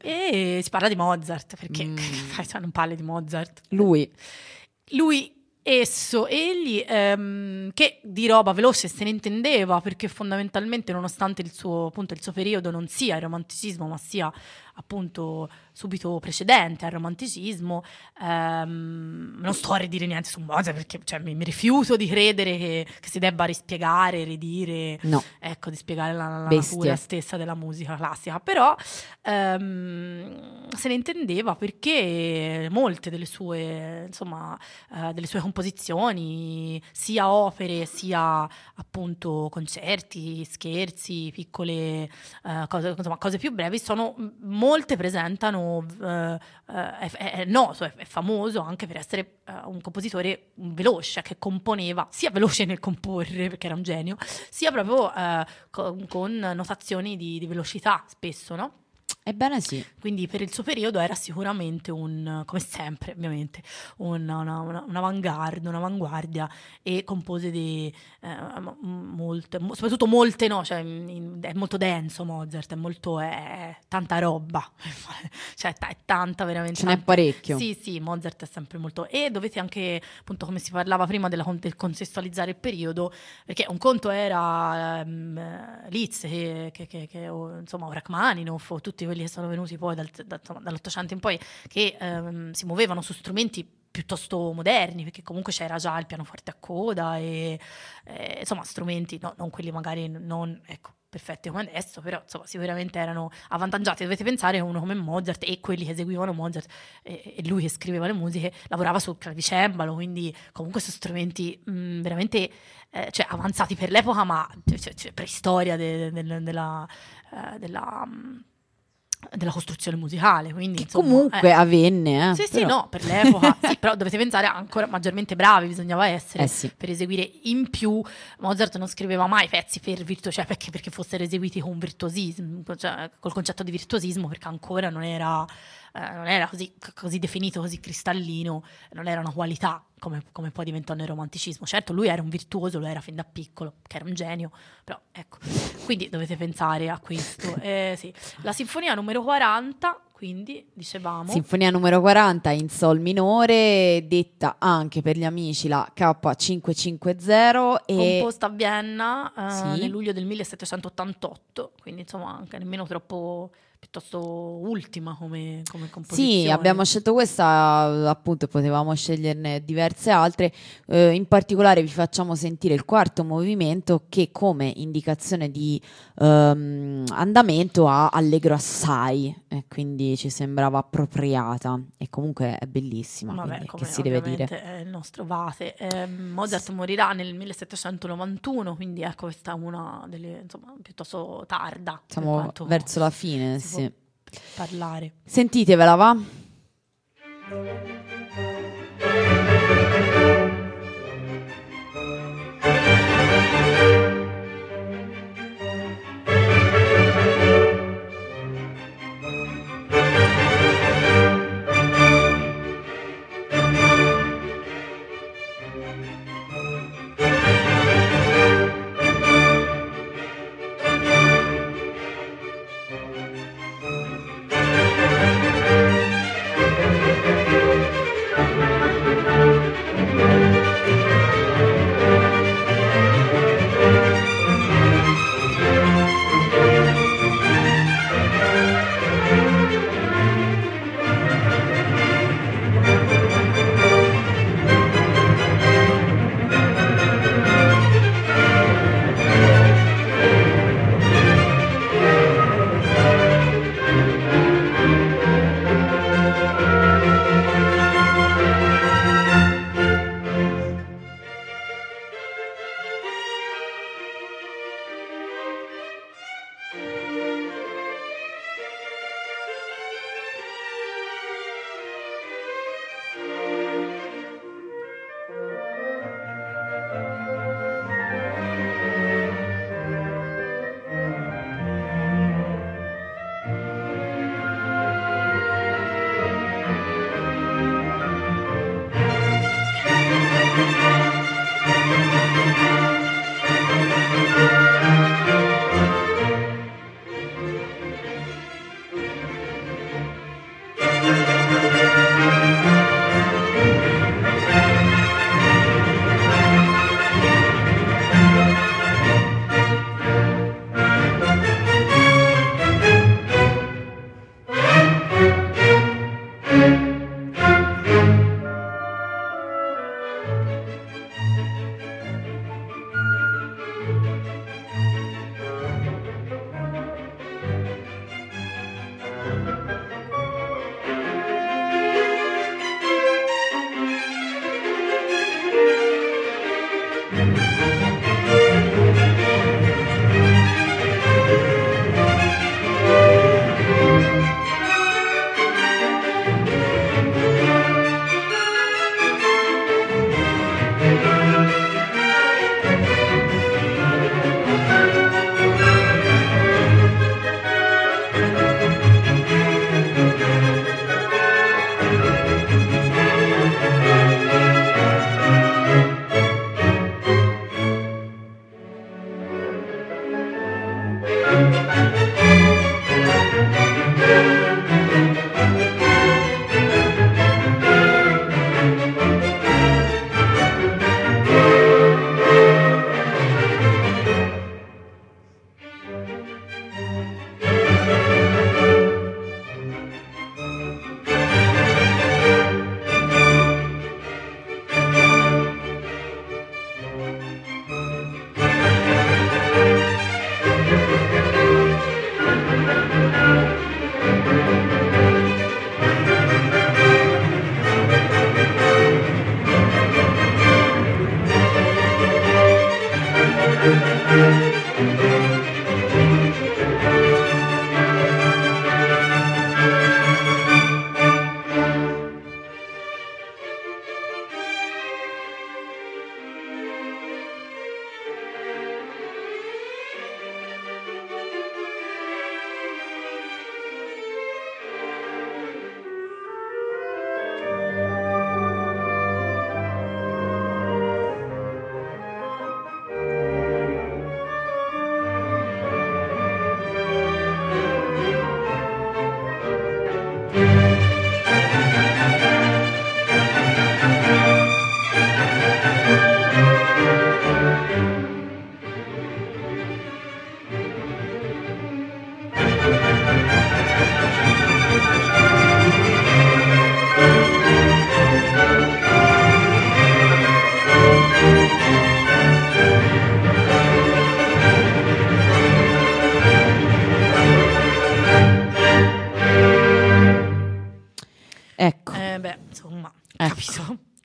[SPEAKER 2] E si parla di Mozart, perché
[SPEAKER 1] Mm.
[SPEAKER 2] fai, cioè, non parli di Mozart.
[SPEAKER 1] Lui,
[SPEAKER 2] Lui, esso, egli, ehm, che di roba veloce se ne intendeva, perché fondamentalmente, nonostante il suo, appunto, il suo periodo non sia il romanticismo, ma sia appunto subito precedente al romanticismo, ehm, non sto a ridire niente su Mozart, perché cioè, mi, mi rifiuto di credere che, che si debba rispiegare, ridire,
[SPEAKER 1] no.
[SPEAKER 2] ecco, di spiegare la, la natura stessa della musica classica, però ehm, se ne intendeva perché molte delle sue, insomma, eh, delle sue composizioni, sia opere, sia appunto concerti, scherzi, piccole eh, cose, insomma, cose più brevi, sono molte presentano, eh, eh, è, è- noto, è, è famoso anche per essere eh, un compositore veloce, che componeva, sia veloce nel comporre, perché era un genio, sia proprio eh, con, con notazioni di, di velocità spesso, no?
[SPEAKER 1] Ebbene sì.
[SPEAKER 2] Quindi per il suo periodo era sicuramente un, come sempre ovviamente, un- una, una- un'avanguardia, un'avanguardia e compose di eh, molte, mo- soprattutto molte no, cioè in- è molto denso Mozart, è molto, è, è tanta roba, cioè ta- è tanta veramente.
[SPEAKER 1] Ce n'è parecchio.
[SPEAKER 2] Sì, sì, Mozart è sempre molto... E dovete anche, appunto, come si parlava prima della del contestualizzare il periodo, perché un conto era ehm, Liszt, che, che- che- che- o, insomma, Rachmaninoff, o tutti quelli che sono venuti poi dal- da- dall'Ottocento in poi, che ehm, si muovevano su strumenti piuttosto moderni, perché comunque c'era già il pianoforte a coda e eh, insomma strumenti, no, non quelli magari non ecco, perfetti come adesso, però insomma sicuramente erano avvantaggiati. Dovete pensare a uno come Mozart e quelli che eseguivano Mozart e, e lui che scriveva le musiche lavorava sul clavicembalo, quindi comunque su strumenti mh, veramente eh, cioè, avanzati per l'epoca, ma cioè, cioè, preistoria de- de- de- della, eh, della, mh, della costruzione musicale. Quindi, insomma,
[SPEAKER 1] comunque
[SPEAKER 2] eh,
[SPEAKER 1] avvenne, eh.
[SPEAKER 2] sì, sì,
[SPEAKER 1] però-
[SPEAKER 2] no, per l'epoca. sì, però dovete pensare ancora maggiormente bravi bisognava essere
[SPEAKER 1] Eh sì.
[SPEAKER 2] per eseguire in più. Mozart non scriveva mai pezzi per virtuosismo, cioè perché, perché fossero eseguiti con virtuosismo, cioè col concetto di virtuosismo, perché ancora non era, eh, non era così, così definito, così cristallino, non era una qualità come, come poi diventò nel romanticismo. Certo, lui era un virtuoso, lo era fin da piccolo, che era un genio, però ecco. Quindi dovete pensare a questo. Eh, sì. La sinfonia numero 40, quindi dicevamo.
[SPEAKER 1] Sinfonia numero 40 in sol minore, detta anche per gli amici la K550 e
[SPEAKER 2] composta a Vienna eh,
[SPEAKER 1] Sì.
[SPEAKER 2] nel luglio del 1788, quindi insomma anche nemmeno troppo piuttosto ultima come, come composizione.
[SPEAKER 1] Sì, abbiamo scelto questa, appunto potevamo sceglierne diverse altre, Eh, in particolare vi facciamo sentire il quarto movimento che come indicazione di ehm, andamento ha allegro assai, e quindi ci sembrava appropriata e comunque è bellissima,
[SPEAKER 2] Vabbè, come
[SPEAKER 1] che si deve dire.
[SPEAKER 2] è il nostro Vate. Eh, Mozart morirà nel 1791, quindi ecco questa è una delle, insomma, piuttosto tarda.
[SPEAKER 1] Siamo verso la fine,
[SPEAKER 2] si
[SPEAKER 1] sì.
[SPEAKER 2] Può parlare.
[SPEAKER 1] Sentitevela, va?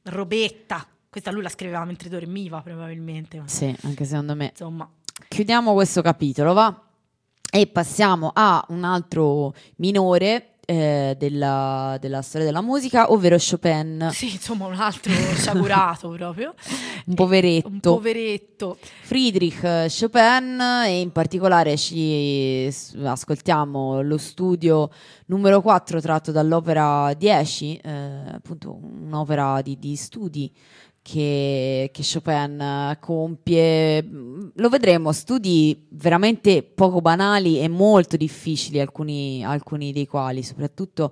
[SPEAKER 2] Robetta. Questa lui la scriveva mentre dormiva, probabilmente.
[SPEAKER 1] Sì, anche secondo me.
[SPEAKER 2] Insomma,
[SPEAKER 1] Chiudiamo questo capitolo, va? E passiamo a un altro minore eh, della, della storia della musica, ovvero Chopin,
[SPEAKER 2] sì, insomma, un altro sciagurato proprio.
[SPEAKER 1] un poveretto.
[SPEAKER 2] Un poveretto.
[SPEAKER 1] Friedrich Chopin e in particolare ci ascoltiamo lo studio numero 4 tratto dall'opera 10, eh, appunto un'opera di, di studi che, che Chopin eh, compie. Lo vedremo, studi veramente poco banali e molto difficili, alcuni, alcuni dei quali, soprattutto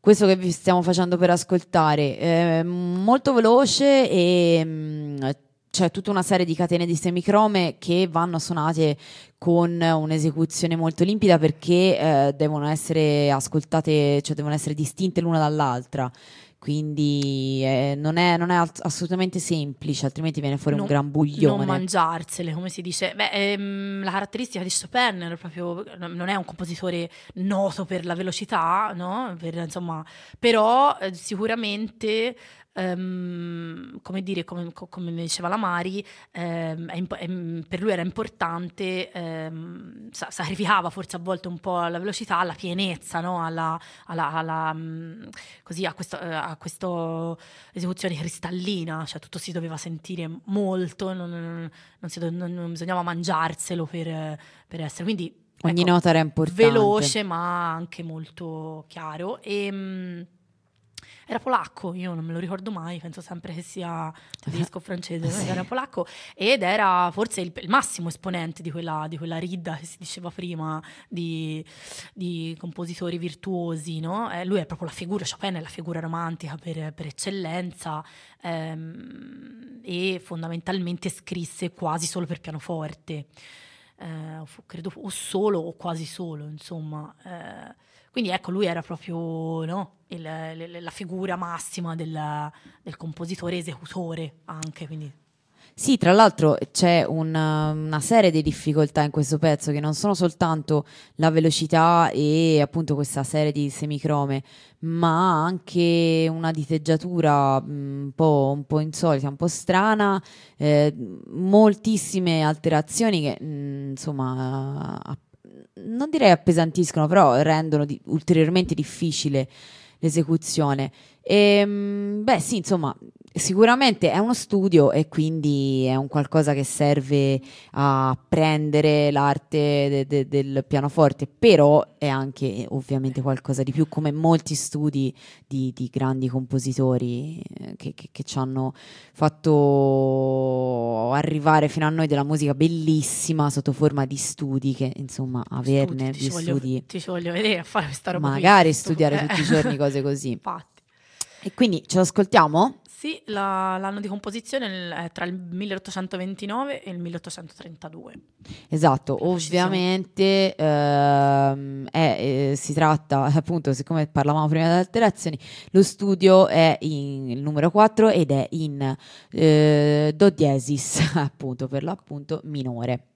[SPEAKER 1] questo che vi stiamo facendo per ascoltare, è molto veloce e mm, c'è tutta una serie di catene di semicrome che vanno suonate con un'esecuzione molto limpida perché eh, devono essere ascoltate, cioè devono essere distinte l'una dall'altra. Quindi eh, non è, non è assolutamente semplice, altrimenti viene fuori
[SPEAKER 2] Non-
[SPEAKER 1] un gran buglione.
[SPEAKER 2] Non mangiarsele, come si dice. Beh, ehm, la caratteristica di Chopin era proprio, non è un compositore noto per la velocità, no? Per, insomma, però eh, sicuramente, ehm, come dire, come, co- come diceva la Mari, ehm, è impo- ehm, per lui era importante, ehm, sa- sacrificava forse a volte un po' la velocità, alla pienezza, no? alla, alla- alla, mm, così, a questo, eh, a questo esecuzione cristallina, cioè tutto si doveva sentire molto, non, non- non si non- bisognava mangiarselo per, per essere. Quindi
[SPEAKER 1] Ogni
[SPEAKER 2] ecco,
[SPEAKER 1] nota era importante.
[SPEAKER 2] veloce ma anche molto chiaro. E, mm, era polacco, io non me lo ricordo mai, penso sempre che sia tedesco o francese,
[SPEAKER 1] Sì.
[SPEAKER 2] era polacco ed era forse il, il massimo esponente di quella, di quella ridda che si diceva prima di, di compositori virtuosi, no? Eh, lui è proprio la figura, Chopin è la figura romantica per, per eccellenza ehm, e fondamentalmente scrisse quasi solo per pianoforte. Eh, credo o solo o quasi solo, insomma. Eh, quindi ecco, lui era proprio no, il- la figura massima del, del compositore esecutore anche, quindi.
[SPEAKER 1] Sì, tra l'altro c'è una, una serie di difficoltà in questo pezzo che non sono soltanto la velocità e appunto questa serie di semicrome, ma anche una diteggiatura mh, un po', un po' insolita, un po' strana, eh, moltissime alterazioni che mh, insomma a- non direi appesantiscono, però rendono di- ulteriormente difficile l'esecuzione. E, mh, beh, sì, insomma, sicuramente è uno studio e quindi è un qualcosa che serve a prendere l'arte de- de- del pianoforte, però è anche ovviamente qualcosa di più, come molti studi di, di grandi compositori eh, che, che- che ci hanno fatto arrivare fino a noi della musica bellissima sotto forma di studi, che insomma averne
[SPEAKER 2] studi, ti ci voglio,
[SPEAKER 1] studi,
[SPEAKER 2] ti ci voglio vedere a fare questa roba.
[SPEAKER 1] magari
[SPEAKER 2] stu-
[SPEAKER 1] studiare
[SPEAKER 2] eh.
[SPEAKER 1] tutti i giorni cose così.
[SPEAKER 2] Infatti.
[SPEAKER 1] E quindi ce lo ascoltiamo?
[SPEAKER 2] Sì, la- l'anno di composizione è tra il 1829 e il 1832.
[SPEAKER 1] Esatto,
[SPEAKER 2] Precisione.
[SPEAKER 1] ovviamente ehm, è, eh, si tratta, appunto, siccome parlavamo prima delle alterazioni, lo studio è in, il numero 4 ed è in eh, Do diesis, appunto, per l'appunto minore.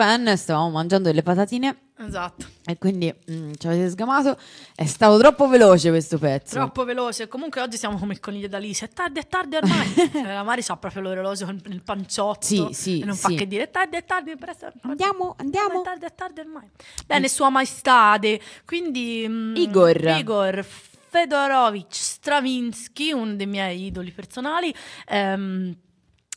[SPEAKER 1] Chopin, stavamo mangiando delle patatine
[SPEAKER 2] Esatto.
[SPEAKER 1] e quindi mm, ci avete sgamato. È stato troppo veloce questo pezzo.
[SPEAKER 2] Troppo veloce. Comunque oggi siamo come il coniglio d'Alice. È tardi, è tardi ormai. La Mari ha proprio l'orologio nel panciotto.
[SPEAKER 1] Sì, sì,
[SPEAKER 2] E non fa
[SPEAKER 1] sì.
[SPEAKER 2] che dire è tardi, è tardi. presto,
[SPEAKER 1] Andiamo,
[SPEAKER 2] È
[SPEAKER 1] andiamo.
[SPEAKER 2] tardi, è tardi ormai. Bene, Sua Maestade. Quindi... mm,
[SPEAKER 1] Igor.
[SPEAKER 2] Igor Fedorovich Stravinsky, uno dei miei idoli personali. Ehm,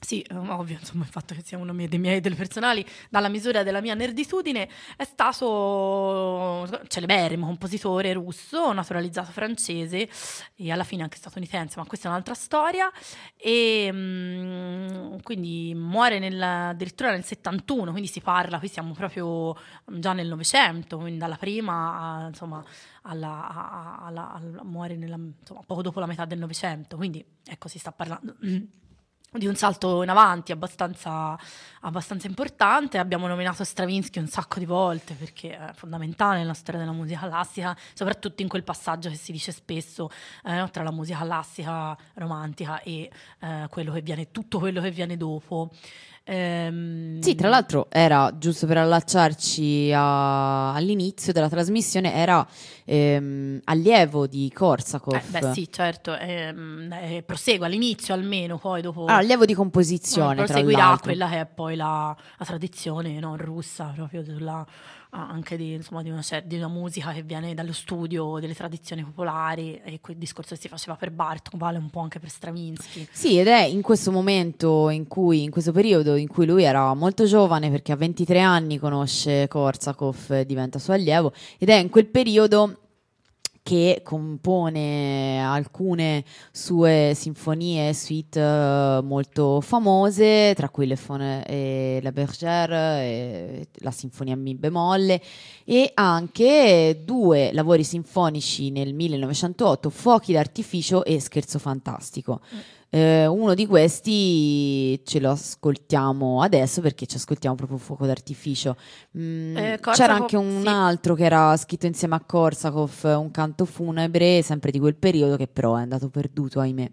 [SPEAKER 2] sì, eh, ovvio, insomma, il fatto che sia uno dei miei idoli personali, dalla misura della mia nerditudine, è stato celeberrimo compositore russo, naturalizzato francese e alla fine anche statunitense, ma questa è un'altra storia. E mm, quindi muore nel- addirittura nel 71, quindi si parla, qui siamo proprio già nel Novecento, quindi dalla prima a, insomma alla, alla- alla- muore nella- insomma, poco dopo la metà del Novecento, quindi ecco si sta parlando di un salto in avanti abbastanza, abbastanza importante. Abbiamo nominato Stravinsky un sacco di volte perché è fondamentale nella storia della musica classica, soprattutto in quel passaggio che si dice spesso eh, no, tra la musica classica romantica e eh, quello viene, tutto quello che viene dopo. Ehm,
[SPEAKER 1] Sì, tra l'altro era, giusto per allacciarci a- all'inizio della trasmissione, era ehm, allievo di Korsakov.
[SPEAKER 2] eh, beh sì, certo, ehm, eh, prosegue all'inizio almeno, poi dopo...
[SPEAKER 1] Ah, allievo di composizione, tra
[SPEAKER 2] proseguirà quella che è poi la, la tradizione no, russa, proprio sulla- anche di, insomma, di, una, di una musica che viene dallo studio delle tradizioni popolari e quel discorso che si faceva per Bartok vale un po' anche per Stravinsky.
[SPEAKER 1] Sì, ed è in questo momento in cui, in questo periodo in cui lui era molto giovane, perché a 23 anni conosce Korsakov diventa suo allievo, ed è in quel periodo che compone alcune sue sinfonie e suite eh, molto famose, tra cui Le Fone e La Bergère e la sinfonia Mi bemolle e anche due lavori sinfonici nel 1908, Fuochi d'artificio e Scherzo fantastico. Eh, uno di questi ce lo ascoltiamo adesso perché ci ascoltiamo proprio Fuoco d'artificio. Mm,
[SPEAKER 2] Eh,
[SPEAKER 1] c'era anche un
[SPEAKER 2] sì.
[SPEAKER 1] altro che era scritto insieme a Korsakov, un canto funebre, sempre di quel periodo, che però è andato perduto, ahimè.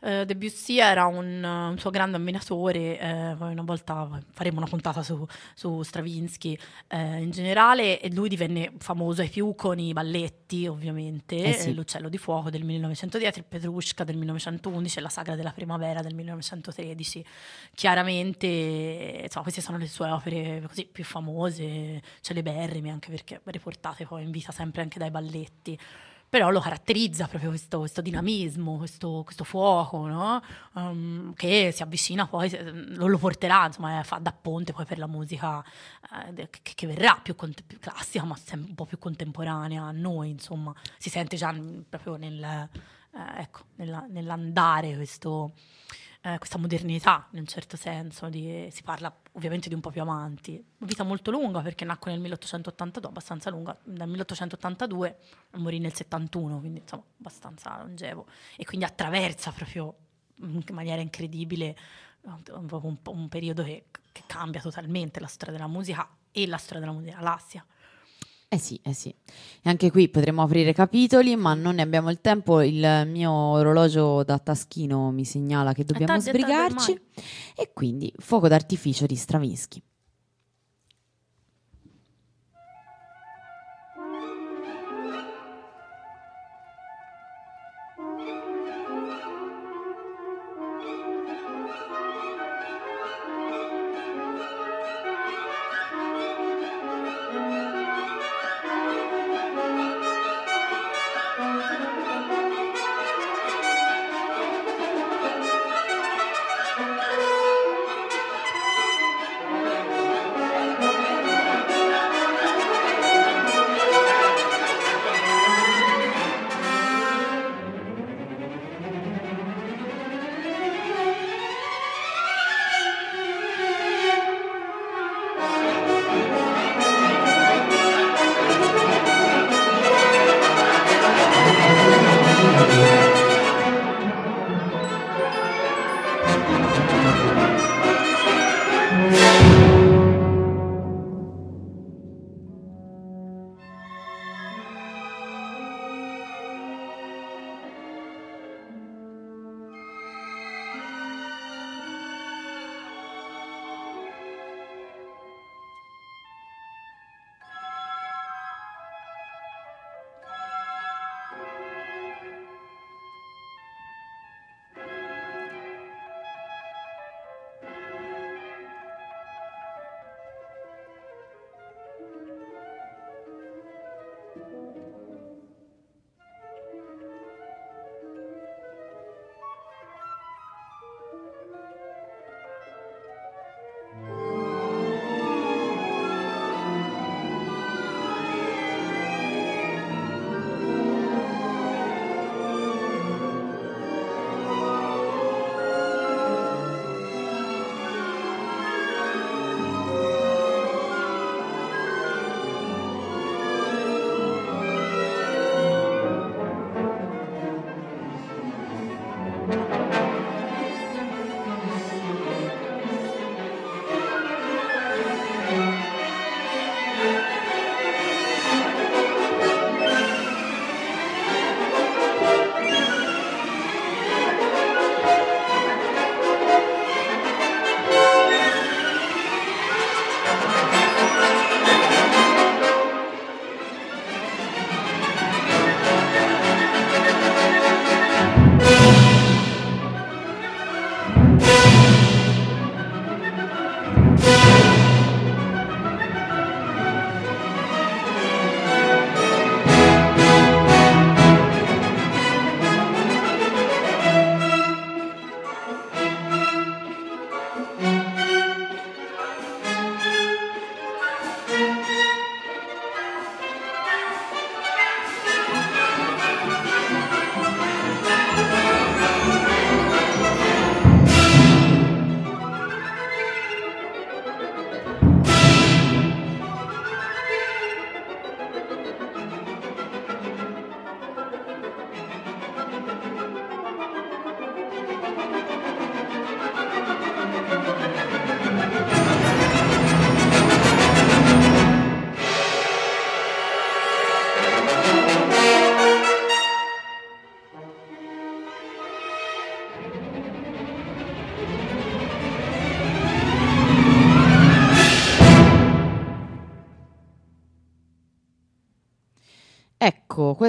[SPEAKER 2] Eh, Debussy era un, un suo grande ammiratore, eh, poi una volta faremo una puntata su, su Stravinsky eh, in generale e lui divenne famoso ai più con i balletti ovviamente,
[SPEAKER 1] Eh sì.
[SPEAKER 2] L'Uccello di Fuoco del 1910, il Petrushka del 1911 e la Sagra della Primavera del 1913. Chiaramente insomma, queste sono le sue opere così più famose, celeberrime anche perché riportate poi in vita sempre anche dai balletti però lo caratterizza proprio questo, questo dinamismo, questo, questo fuoco, no? Um, che si avvicina poi, lo, lo porterà, insomma, eh, fa da ponte poi per la musica eh, che, che verrà più, cont- più classica, ma un po' più contemporanea a noi, insomma, si sente già proprio nel, eh, ecco, nella- nell'andare questo, eh, questa modernità, in un certo senso, di- si parla ovviamente di un po' più avanti. Vita molto lunga perché nacque nel 1882, abbastanza lunga, dal 1882 morì nel 71, quindi insomma abbastanza longevo e quindi attraversa proprio in maniera incredibile un, un- periodo che, che cambia totalmente la storia della musica e la storia della musica classica.
[SPEAKER 1] Eh sì, eh sì. E anche qui potremmo aprire capitoli, ma non ne abbiamo il tempo. Il mio orologio da taschino mi segnala che dobbiamo
[SPEAKER 2] tardi,
[SPEAKER 1] sbrigarci. E quindi fuoco d'artificio di Stravinsky.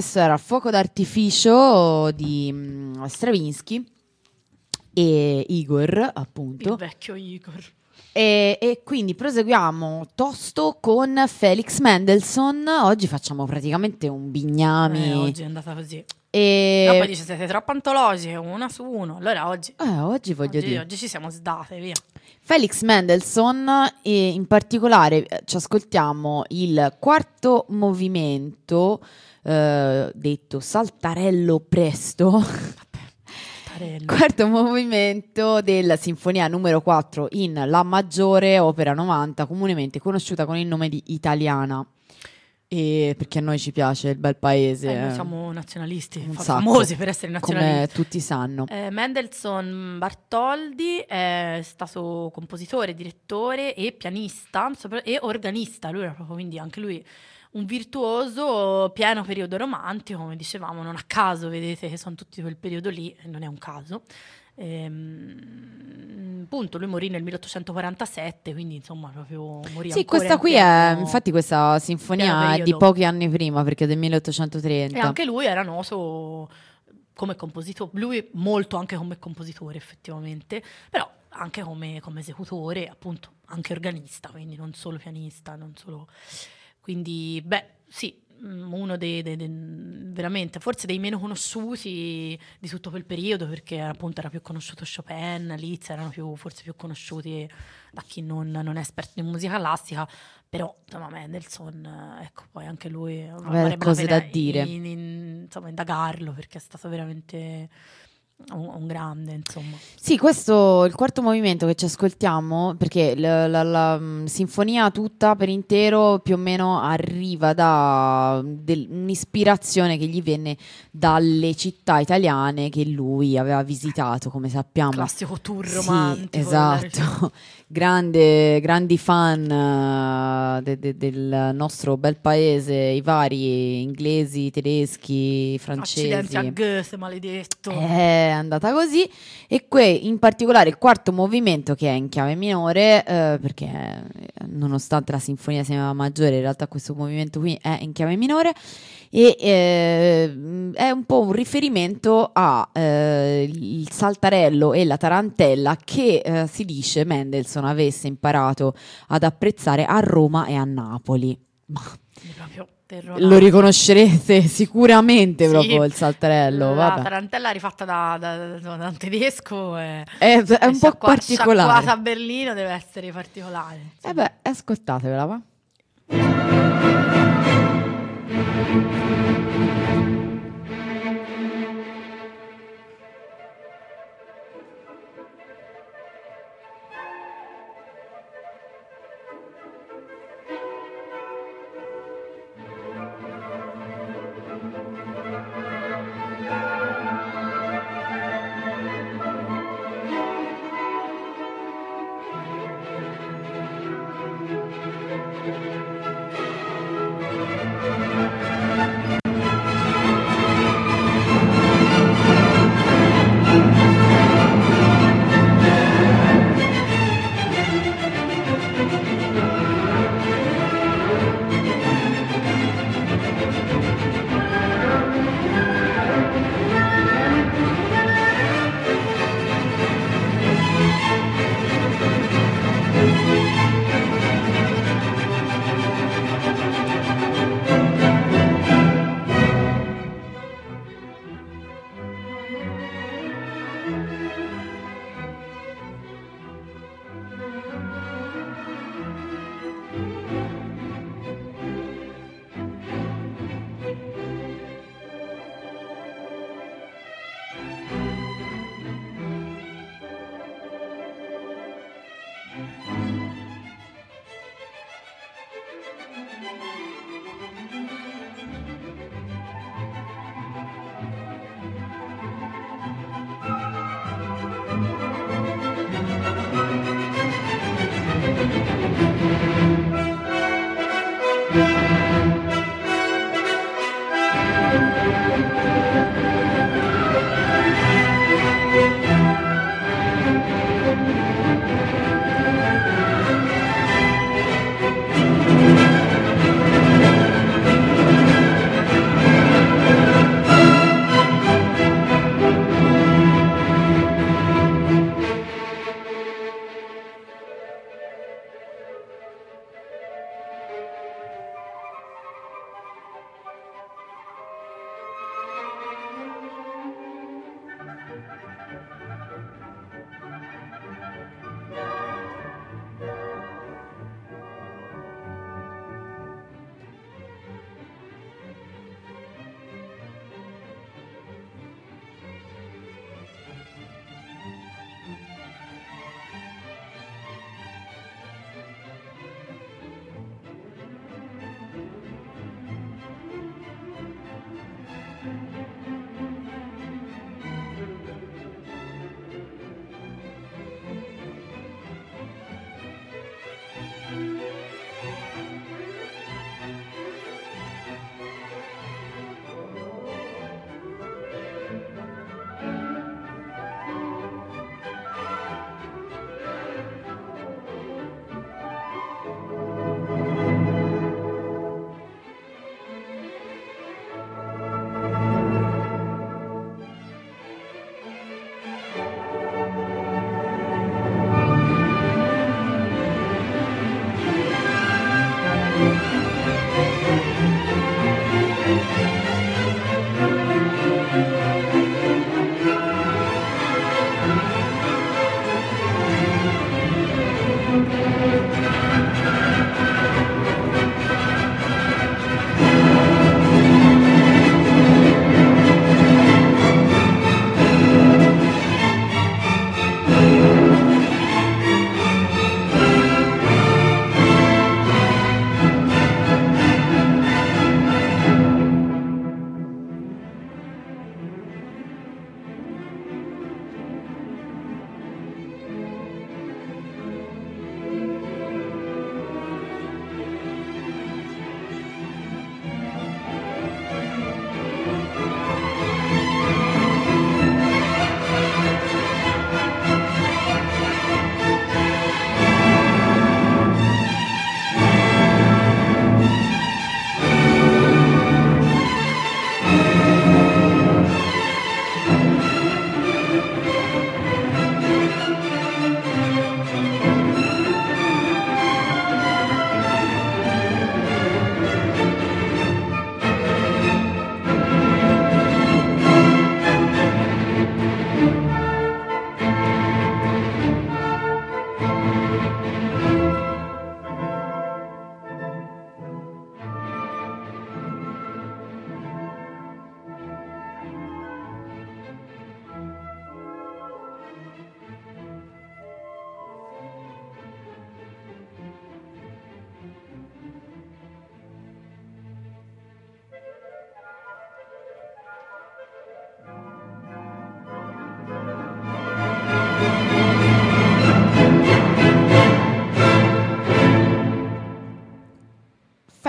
[SPEAKER 1] Questo era Fuoco d'artificio di mm, Stravinsky e Igor, appunto.
[SPEAKER 2] Il vecchio Igor.
[SPEAKER 1] E, e quindi proseguiamo tosto con Felix Mendelssohn. Oggi facciamo praticamente un bignami.
[SPEAKER 2] Eh, oggi è andata così.
[SPEAKER 1] E...
[SPEAKER 2] No, poi dice siete troppo antologiche, una su uno. Allora oggi,
[SPEAKER 1] Eh, oggi voglio
[SPEAKER 2] oggi,
[SPEAKER 1] dire.
[SPEAKER 2] oggi ci siamo sdate, via.
[SPEAKER 1] Felix Mendelssohn e in particolare eh, ci ascoltiamo il quarto movimento eh, detto saltarello presto, quarto movimento della sinfonia numero 4 in La maggiore opera 90 comunemente conosciuta con il nome di Italiana. E perché a noi ci piace il bel paese
[SPEAKER 2] Eh, noi
[SPEAKER 1] eh,
[SPEAKER 2] siamo nazionalisti, famosi per essere nazionalisti.
[SPEAKER 1] come tutti sanno.
[SPEAKER 2] Eh, Mendelssohn Bartoldi è stato compositore, direttore e pianista e organista. Lui era proprio quindi anche lui un virtuoso, pieno periodo romantico, come dicevamo, non a caso vedete che sono tutti quel periodo lì, non è un caso. Ehm, appunto, lui morì nel 1847, quindi insomma proprio morì
[SPEAKER 1] Sì, questa qui è, infatti questa sinfonia è di pochi anni prima perché è del 1830.
[SPEAKER 2] E anche lui era noto come compositore, lui molto anche come compositore effettivamente, però anche come, come esecutore, appunto, anche organista, quindi non solo pianista, non solo... Quindi, beh, sì, mm, uno dei, dei- dei- veramente, forse dei meno conosciuti di tutto quel periodo, perché appunto era più conosciuto Chopin, Liszt, erano più, forse più conosciuti da chi non, non è esperto in musica classica, però insomma Mendelssohn, ecco, poi anche lui la
[SPEAKER 1] cose da dire.
[SPEAKER 2] in- in- insomma, indagarlo, perché è stato veramente un, un grande, insomma.
[SPEAKER 1] Sì, questo il quarto movimento che ci ascoltiamo, perché la, la- la, mm, sinfonia tutta per intero più o meno arriva da del- un'ispirazione che gli venne dalle città italiane che lui aveva visitato, come sappiamo.
[SPEAKER 2] Classico tour
[SPEAKER 1] Sì,
[SPEAKER 2] romantico.
[SPEAKER 1] esatto. Grande- grandi fan eh, de- de- del nostro bel paese, i vari inglesi, tedeschi, francesi.
[SPEAKER 2] Accidenti a Goethe, maledetto.
[SPEAKER 1] È andata così e qui in particolare il quarto movimento che è in chiave minore eh, perché eh, nonostante la sinfonia sia maggiore in realtà questo movimento qui è in chiave minore e eh, è un po' un riferimento a eh, saltarello e la tarantella che eh, si dice Mendelssohn avesse imparato ad apprezzare a Roma e a Napoli. Ma lo riconoscerete sicuramente
[SPEAKER 2] Sì.
[SPEAKER 1] proprio il saltarello.
[SPEAKER 2] La
[SPEAKER 1] vabbè.
[SPEAKER 2] tarantella rifatta da, da- da- da un tedesco è,
[SPEAKER 1] È, è un po'
[SPEAKER 2] sciacqua-
[SPEAKER 1] particolare.
[SPEAKER 2] sciacquata a Berlino deve essere particolare.
[SPEAKER 1] Eh beh, ascoltatevela, va.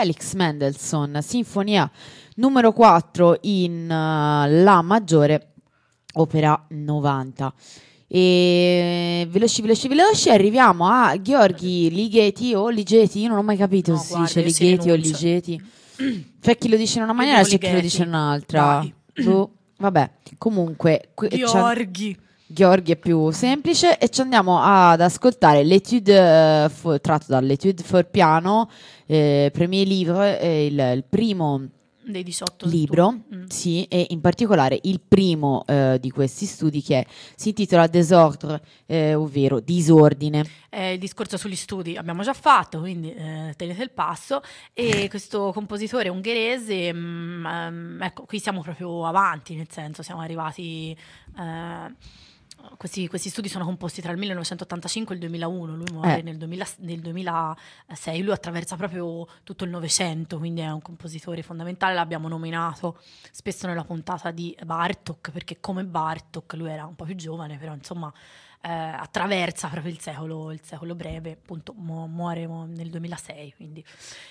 [SPEAKER 1] Felix Mendelssohn, Sinfonia numero 4 in uh, La maggiore, opera 90. E veloci, veloci, veloci, arriviamo a Gheorghi Ligeti o Ligeti. Io non ho mai capito
[SPEAKER 2] No,
[SPEAKER 1] se si
[SPEAKER 2] guarda,
[SPEAKER 1] dice Ligeti o. Ligeti. C'è chi lo dice in una maniera, c'è chi lo dice in un'altra.
[SPEAKER 2] Vai.
[SPEAKER 1] Boh, vabbè, comunque, c'è-
[SPEAKER 2] Gheorghi.
[SPEAKER 1] Gheorghi è più semplice e ci andiamo ad ascoltare l'etude eh, fo- tratto dall'etude for piano, eh, premier livre, eh, il, il primo
[SPEAKER 2] Dei 18
[SPEAKER 1] libro.
[SPEAKER 2] Mm.
[SPEAKER 1] sì, e in particolare il primo eh, di questi studi che si intitola Desordre, eh, ovvero disordine.
[SPEAKER 2] Eh, il discorso sugli studi abbiamo già fatto, quindi eh, tenete il passo. E questo compositore ungherese, mm, ehm, ecco, qui siamo proprio avanti, nel senso siamo arrivati... questi, questi studi sono composti tra il 1985 e il 2001, lui muore
[SPEAKER 1] Eh.
[SPEAKER 2] nel, 2000 nel 2006, lui attraversa proprio tutto il Novecento, quindi è un compositore fondamentale, l'abbiamo nominato spesso nella puntata di Bartok, perché come Bartok lui era un po' più giovane, però insomma eh, attraversa proprio il secolo, il secolo breve, appunto mu- muore mu- nel 2006, quindi.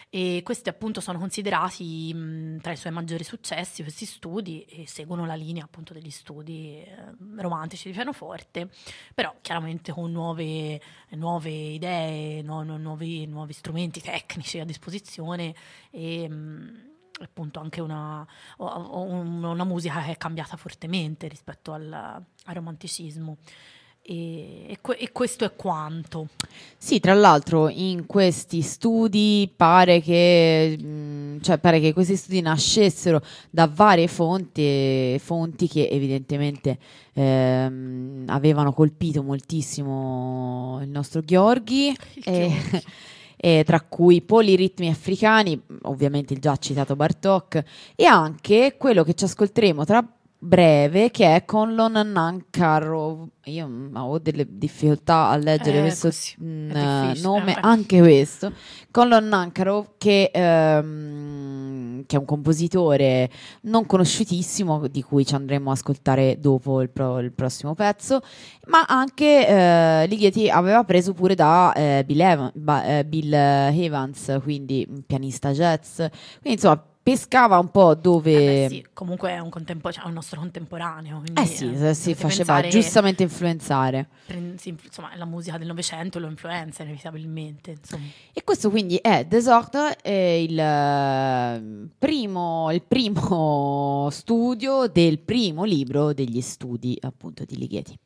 [SPEAKER 2] E questi appunto sono considerati mh, tra i suoi maggiori successi, questi studi, e seguono la linea appunto degli studi eh, romantici di pianoforte, però chiaramente con nuove, nuove idee, nu- nu- nuovi, nuovi strumenti tecnici a disposizione e... mh, appunto anche una, una musica che è cambiata fortemente rispetto al, al romanticismo. E, e que- questo è quanto.
[SPEAKER 1] Sì, tra l'altro in questi studi pare che, mh, cioè pare che questi studi nascessero da varie fonti, fonti che evidentemente ehm, avevano colpito moltissimo il nostro Gheorghi.
[SPEAKER 2] Il
[SPEAKER 1] e-
[SPEAKER 2] Gheorghi.
[SPEAKER 1] e tra cui poliritmi africani, ovviamente il già citato Bartok, e anche quello che ci ascolteremo tra breve, che è Conlon Nankarov. Io mm, ho delle difficoltà a leggere
[SPEAKER 2] Eh,
[SPEAKER 1] questo
[SPEAKER 2] così,
[SPEAKER 1] mm, nome,
[SPEAKER 2] eh,
[SPEAKER 1] anche questo. Conlon Nankarov, che, ehm, che è un compositore non conosciutissimo, di cui ci andremo a ascoltare dopo il, pro- il prossimo pezzo, ma anche eh, Ligeti aveva preso pure da eh, Bill, Evan- ba- eh, Bill Evans, quindi un pianista jazz, quindi insomma pescava un po' dove...
[SPEAKER 2] Eh beh, sì, comunque è un, contempo- cioè, un nostro contemporaneo.
[SPEAKER 1] Eh sì,
[SPEAKER 2] eh,
[SPEAKER 1] si faceva
[SPEAKER 2] pensare-
[SPEAKER 1] giustamente influenzare.
[SPEAKER 2] insomma, la musica del Novecento lo influenza inevitabilmente. Insomma.
[SPEAKER 1] E questo quindi è Desordre, è il, primo, il primo studio del primo libro degli studi appunto di Ligeti.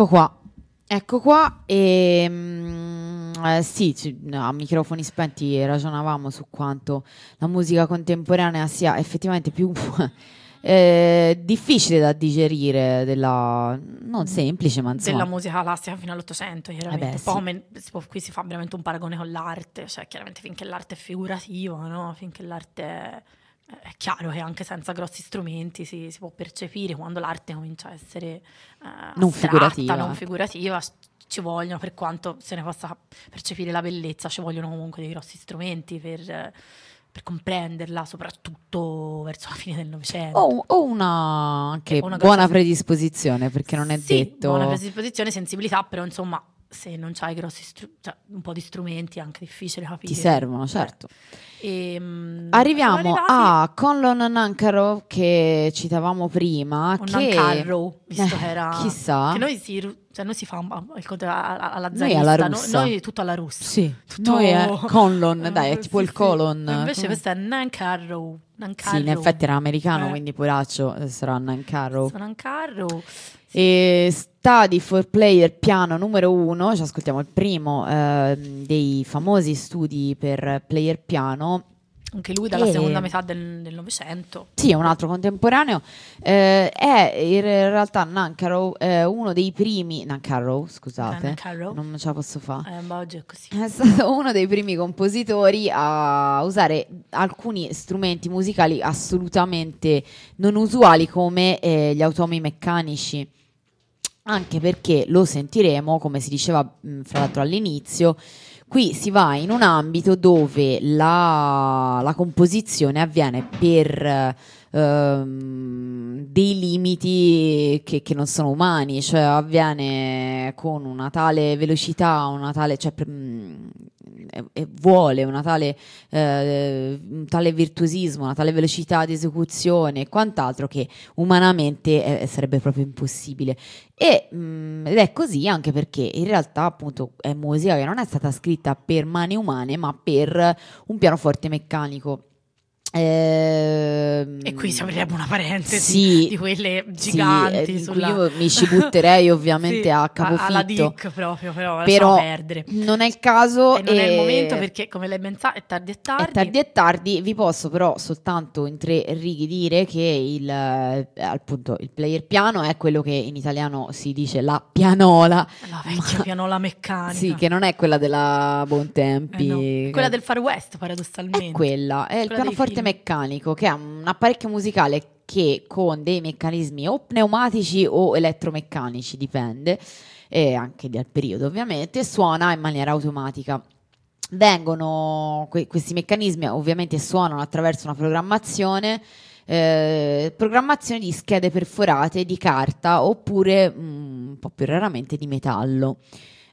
[SPEAKER 1] Ecco qua, ecco qua e mm, eh, sì, a microfoni spenti ragionavamo su quanto la musica contemporanea sia effettivamente più eh, difficile da digerire, della, non semplice, ma insomma...
[SPEAKER 2] della musica classica fino all'Ottocento, chiaramente.
[SPEAKER 1] Eh beh, sì.
[SPEAKER 2] si può- qui si fa veramente un paragone con l'arte, cioè chiaramente finché l'arte è figurativa, no? finché l'arte è, è chiaro che anche senza grossi strumenti si, si può percepire, quando l'arte comincia a essere eh,
[SPEAKER 1] Non
[SPEAKER 2] astratta,
[SPEAKER 1] figurativa,
[SPEAKER 2] non figurativa, ci vogliono, per quanto se ne possa percepire la bellezza, ci vogliono comunque dei grossi strumenti per, per comprenderla, soprattutto verso la fine del Novecento.
[SPEAKER 1] O, o una anche
[SPEAKER 2] Eh, una
[SPEAKER 1] buona
[SPEAKER 2] grossa-
[SPEAKER 1] predisposizione, perché non è
[SPEAKER 2] Sì,
[SPEAKER 1] detto...
[SPEAKER 2] buona predisposizione, sensibilità, però insomma, se non c'hai grossi stru- cioè, un po' di strumenti è anche difficile capire.
[SPEAKER 1] Ti servono, certo.
[SPEAKER 2] e, mm,
[SPEAKER 1] Arriviamo a Conlon Nankaro che citavamo prima.
[SPEAKER 2] con
[SPEAKER 1] che...
[SPEAKER 2] Nancarrow, visto
[SPEAKER 1] Eh,
[SPEAKER 2] che era...
[SPEAKER 1] chissà.
[SPEAKER 2] Che noi si, cioè noi si fa il a- alla
[SPEAKER 1] Noi
[SPEAKER 2] zarista,
[SPEAKER 1] alla
[SPEAKER 2] no- noi tutto alla russa.
[SPEAKER 1] Sì,
[SPEAKER 2] Tutto-
[SPEAKER 1] noi è Conlon, dai, è tipo
[SPEAKER 2] sì,
[SPEAKER 1] il
[SPEAKER 2] sì.
[SPEAKER 1] colon.
[SPEAKER 2] E Invece
[SPEAKER 1] Come-
[SPEAKER 2] questo è Nancarrow.
[SPEAKER 1] Sì, in effetti era americano,
[SPEAKER 2] Eh.
[SPEAKER 1] quindi poraccio eh, sarà Nankaro.
[SPEAKER 2] Sono Nancarrow.
[SPEAKER 1] E Study for Player piano numero uno, ci ascoltiamo il primo ehm, dei famosi studi per player piano.
[SPEAKER 2] Anche lui dalla
[SPEAKER 1] E-
[SPEAKER 2] seconda metà del del Novecento.
[SPEAKER 1] Sì, è un altro contemporaneo. eh, è in realtà Nankaro eh, uno dei primi. Nankaro, scusate,
[SPEAKER 2] Nancarrow.
[SPEAKER 1] non ce la posso fare.
[SPEAKER 2] Eh, ma oggi è così.
[SPEAKER 1] È stato uno dei primi compositori a usare alcuni strumenti musicali assolutamente non usuali come eh, gli automi meccanici. Anche perché lo sentiremo, come si diceva mh, fra l'altro all'inizio, qui si va in un ambito dove la, la composizione avviene per ehm, dei limiti che, che non sono umani, cioè avviene con una tale velocità, una tale, cioè, mh, e- e vuole una tale, eh, un tale virtuosismo, una tale velocità di esecuzione e quant'altro che umanamente eh, sarebbe proprio impossibile. E, mh, ed è così anche perché in realtà appunto è musica che non è stata scritta per mani umane ma per un pianoforte meccanico. Ehm,
[SPEAKER 2] E qui si aprirebbe una parentesi
[SPEAKER 1] sì,
[SPEAKER 2] di quelle
[SPEAKER 1] sì,
[SPEAKER 2] giganti
[SPEAKER 1] cui
[SPEAKER 2] sulla...
[SPEAKER 1] io mi ci butterei ovviamente
[SPEAKER 2] Sì,
[SPEAKER 1] a
[SPEAKER 2] Alla
[SPEAKER 1] capofitto.
[SPEAKER 2] dic proprio, però,
[SPEAKER 1] Però
[SPEAKER 2] perdere.
[SPEAKER 1] non è il caso
[SPEAKER 2] E non è il momento perché, come lei ben sa, è tardi e tardi.
[SPEAKER 1] È tardi e tardi, vi posso però soltanto in tre righe dire che il, eh, appunto, il player piano è quello che in italiano si dice la pianola,
[SPEAKER 2] La vecchia
[SPEAKER 1] Ma-
[SPEAKER 2] pianola meccanica.
[SPEAKER 1] sì, che non è quella della Bontempi,
[SPEAKER 2] Eh no. Quella del Far West, paradossalmente.
[SPEAKER 1] è quella, è il
[SPEAKER 2] Quella dei
[SPEAKER 1] pianoforte
[SPEAKER 2] film.
[SPEAKER 1] meccanico che è un apparecchio musicale che con dei meccanismi o pneumatici o elettromeccanici, dipende, e anche dal periodo ovviamente, suona in maniera automatica. Vengono que- questi meccanismi ovviamente suonano attraverso una programmazione, eh, programmazione di schede perforate di carta oppure mm, un po' più raramente di metallo.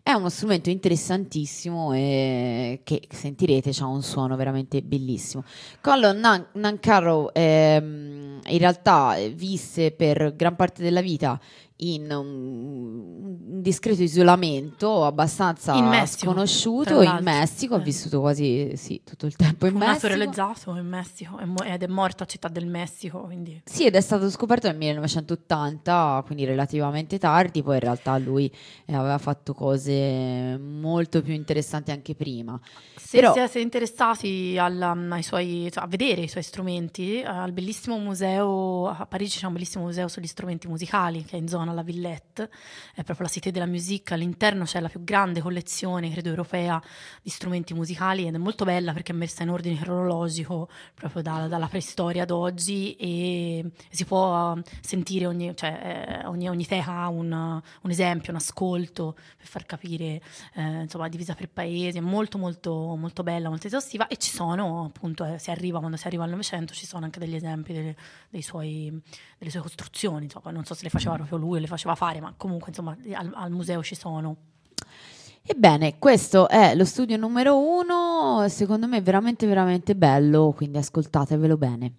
[SPEAKER 1] È uno strumento interessantissimo e che sentirete, ha un suono veramente bellissimo. Colin Nan- Nancarrow ehm, in realtà eh, visse per gran parte della vita in un, discreto isolamento abbastanza
[SPEAKER 2] In Messico,
[SPEAKER 1] sconosciuto in. Messico, ha
[SPEAKER 2] Eh.
[SPEAKER 1] vissuto quasi sì, tutto il tempo in Messico.
[SPEAKER 2] naturalizzato in Messico è ed è morto a Città del Messico, quindi...
[SPEAKER 1] Sì, ed è stato scoperto nel 1980, quindi relativamente tardi, poi in realtà lui eh, aveva fatto cose molto più interessanti anche prima.
[SPEAKER 2] Se
[SPEAKER 1] Però-
[SPEAKER 2] siete interessati al- um, ai suoi- cioè, a vedere i suoi strumenti, eh, al bellissimo museo a Parigi c'è un bellissimo museo sugli strumenti musicali che è in zona la Villette, è proprio la Cité de la Musique, all'interno c'è la più grande collezione, credo europea, di strumenti musicali ed è molto bella perché è messa in ordine cronologico proprio da- dalla preistoria ad oggi e si può uh, sentire ogni, cioè, eh, ogni, ogni teca ha un, un esempio, un ascolto per far capire eh, insomma divisa per paesi, è molto molto molto bella, molto esaustiva e ci sono appunto, eh, si arriva quando si arriva al Novecento, ci sono anche degli esempi delle, suoi, delle sue costruzioni, insomma, non so se le faceva proprio lui o le faceva fare, ma comunque insomma al, al museo ci sono.
[SPEAKER 1] Ebbene, questo è lo studio numero uno, secondo me veramente veramente bello, quindi ascoltatevelo bene.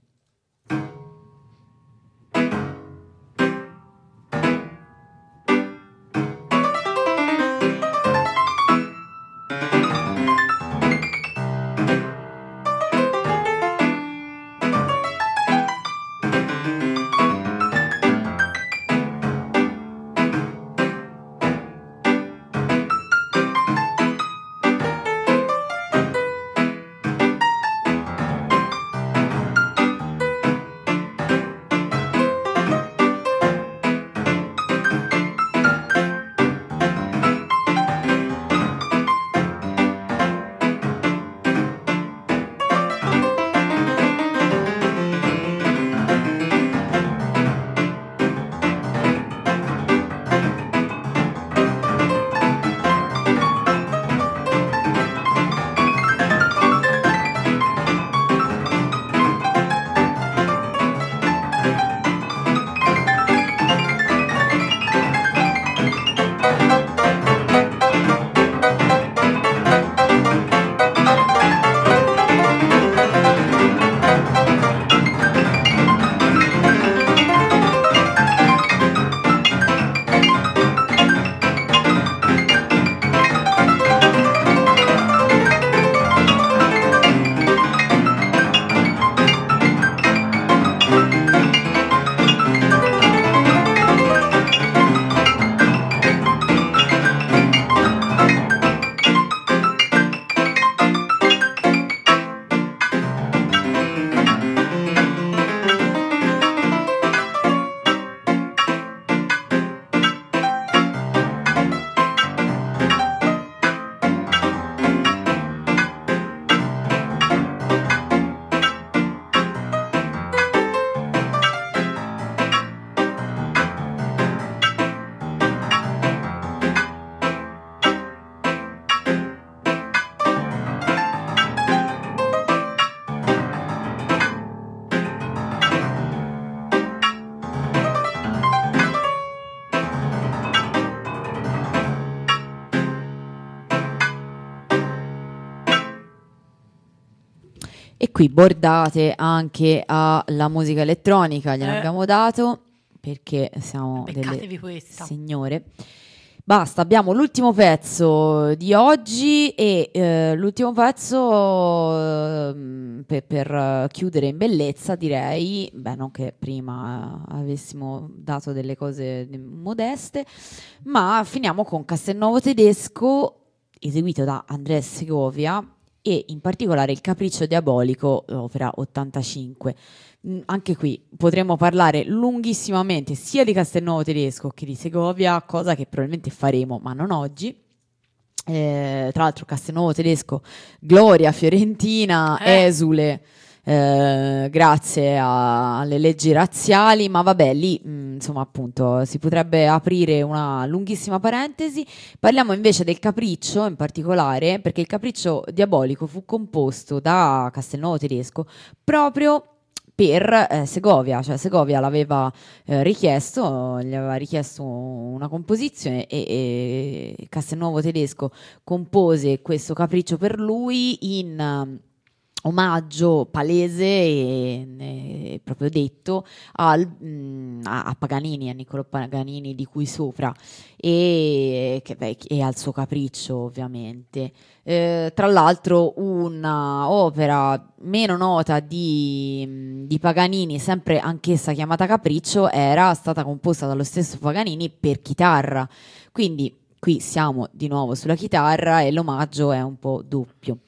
[SPEAKER 1] Qui bordate anche alla musica elettronica, gliene
[SPEAKER 2] Eh.
[SPEAKER 1] abbiamo dato perché siamo
[SPEAKER 2] Beccatevi
[SPEAKER 1] delle
[SPEAKER 2] questa.
[SPEAKER 1] signore. Basta, abbiamo l'ultimo pezzo di oggi e eh, l'ultimo pezzo ehm, per, per, eh, chiudere in bellezza direi, beh non che prima eh, avessimo dato delle cose modeste, ma finiamo con Castelnuovo Tedesco eseguito da Andrea Segovia e in particolare il Capriccio Diabolico, opera 85. Mm, Anche qui potremmo parlare lunghissimamente sia di Castelnuovo Tedesco che di Segovia, cosa che probabilmente faremo, ma non oggi. Eh, tra l'altro Castelnuovo Tedesco, Gloria, Fiorentina,
[SPEAKER 2] Eh.
[SPEAKER 1] esule, eh, grazie a- alle leggi razziali, ma vabbè, lì mh, insomma appunto si potrebbe aprire una lunghissima parentesi. Parliamo invece del capriccio in particolare, perché il capriccio diabolico fu composto da Castelnuovo Tedesco proprio per eh, Segovia, cioè Segovia l'aveva eh, richiesto, gli aveva richiesto una composizione e, e Castelnuovo Tedesco compose questo capriccio per lui in omaggio palese e, e proprio detto al, mm, a, Paganini, a Niccolò Paganini di cui sopra e, che, beh, e al suo capriccio ovviamente. Eh, tra l'altro una opera meno nota di, di Paganini, sempre anch'essa chiamata Capriccio, era stata composta dallo stesso Paganini per chitarra. Quindi qui siamo di nuovo sulla chitarra e l'omaggio è un po' doppio.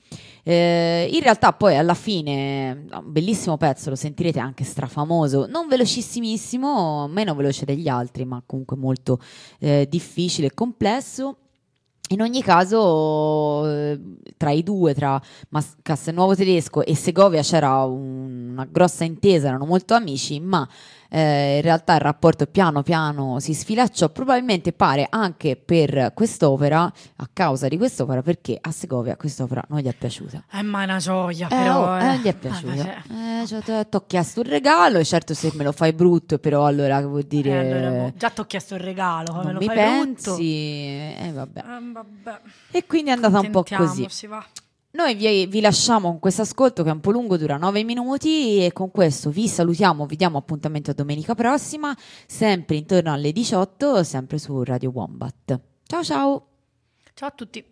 [SPEAKER 1] Eh, in realtà poi alla fine, un bellissimo pezzo, lo sentirete anche strafamoso, non velocissimissimo, meno veloce degli altri, ma comunque molto eh, difficile e complesso. In ogni caso, eh, tra i due, tra Mas- Castelnuovo Tedesco e Segovia, c'era un- una grossa intesa, erano molto amici, ma eh, in realtà il rapporto piano piano si sfilacciò, probabilmente pare anche per quest'opera, a causa di quest'opera, perché a Segovia quest'opera non gli è piaciuta.
[SPEAKER 2] Eh, ma è una gioia,
[SPEAKER 1] Eh,
[SPEAKER 2] però.
[SPEAKER 1] oh,
[SPEAKER 2] eh.
[SPEAKER 1] eh, non gli è
[SPEAKER 2] Eh,
[SPEAKER 1] piaciuta.
[SPEAKER 2] beh,
[SPEAKER 1] Eh, cioè, ti ho chiesto un regalo, e certo se me lo fai brutto, però allora che vuol
[SPEAKER 2] eh,
[SPEAKER 1] dire...
[SPEAKER 2] allora, boh, già ti ho chiesto il regalo, me
[SPEAKER 1] non
[SPEAKER 2] lo
[SPEAKER 1] mi
[SPEAKER 2] fai
[SPEAKER 1] pensi,
[SPEAKER 2] brutto.
[SPEAKER 1] eh, vabbè.
[SPEAKER 2] Eh, vabbè.
[SPEAKER 1] E quindi è andata un po' così.
[SPEAKER 2] Va.
[SPEAKER 1] Noi vi, vi lasciamo con questo ascolto che è un po' lungo, dura 9 minuti e con questo vi salutiamo, vi diamo appuntamento a domenica prossima, sempre intorno alle 18, sempre su Radio Wombat. Ciao ciao!
[SPEAKER 2] Ciao a tutti.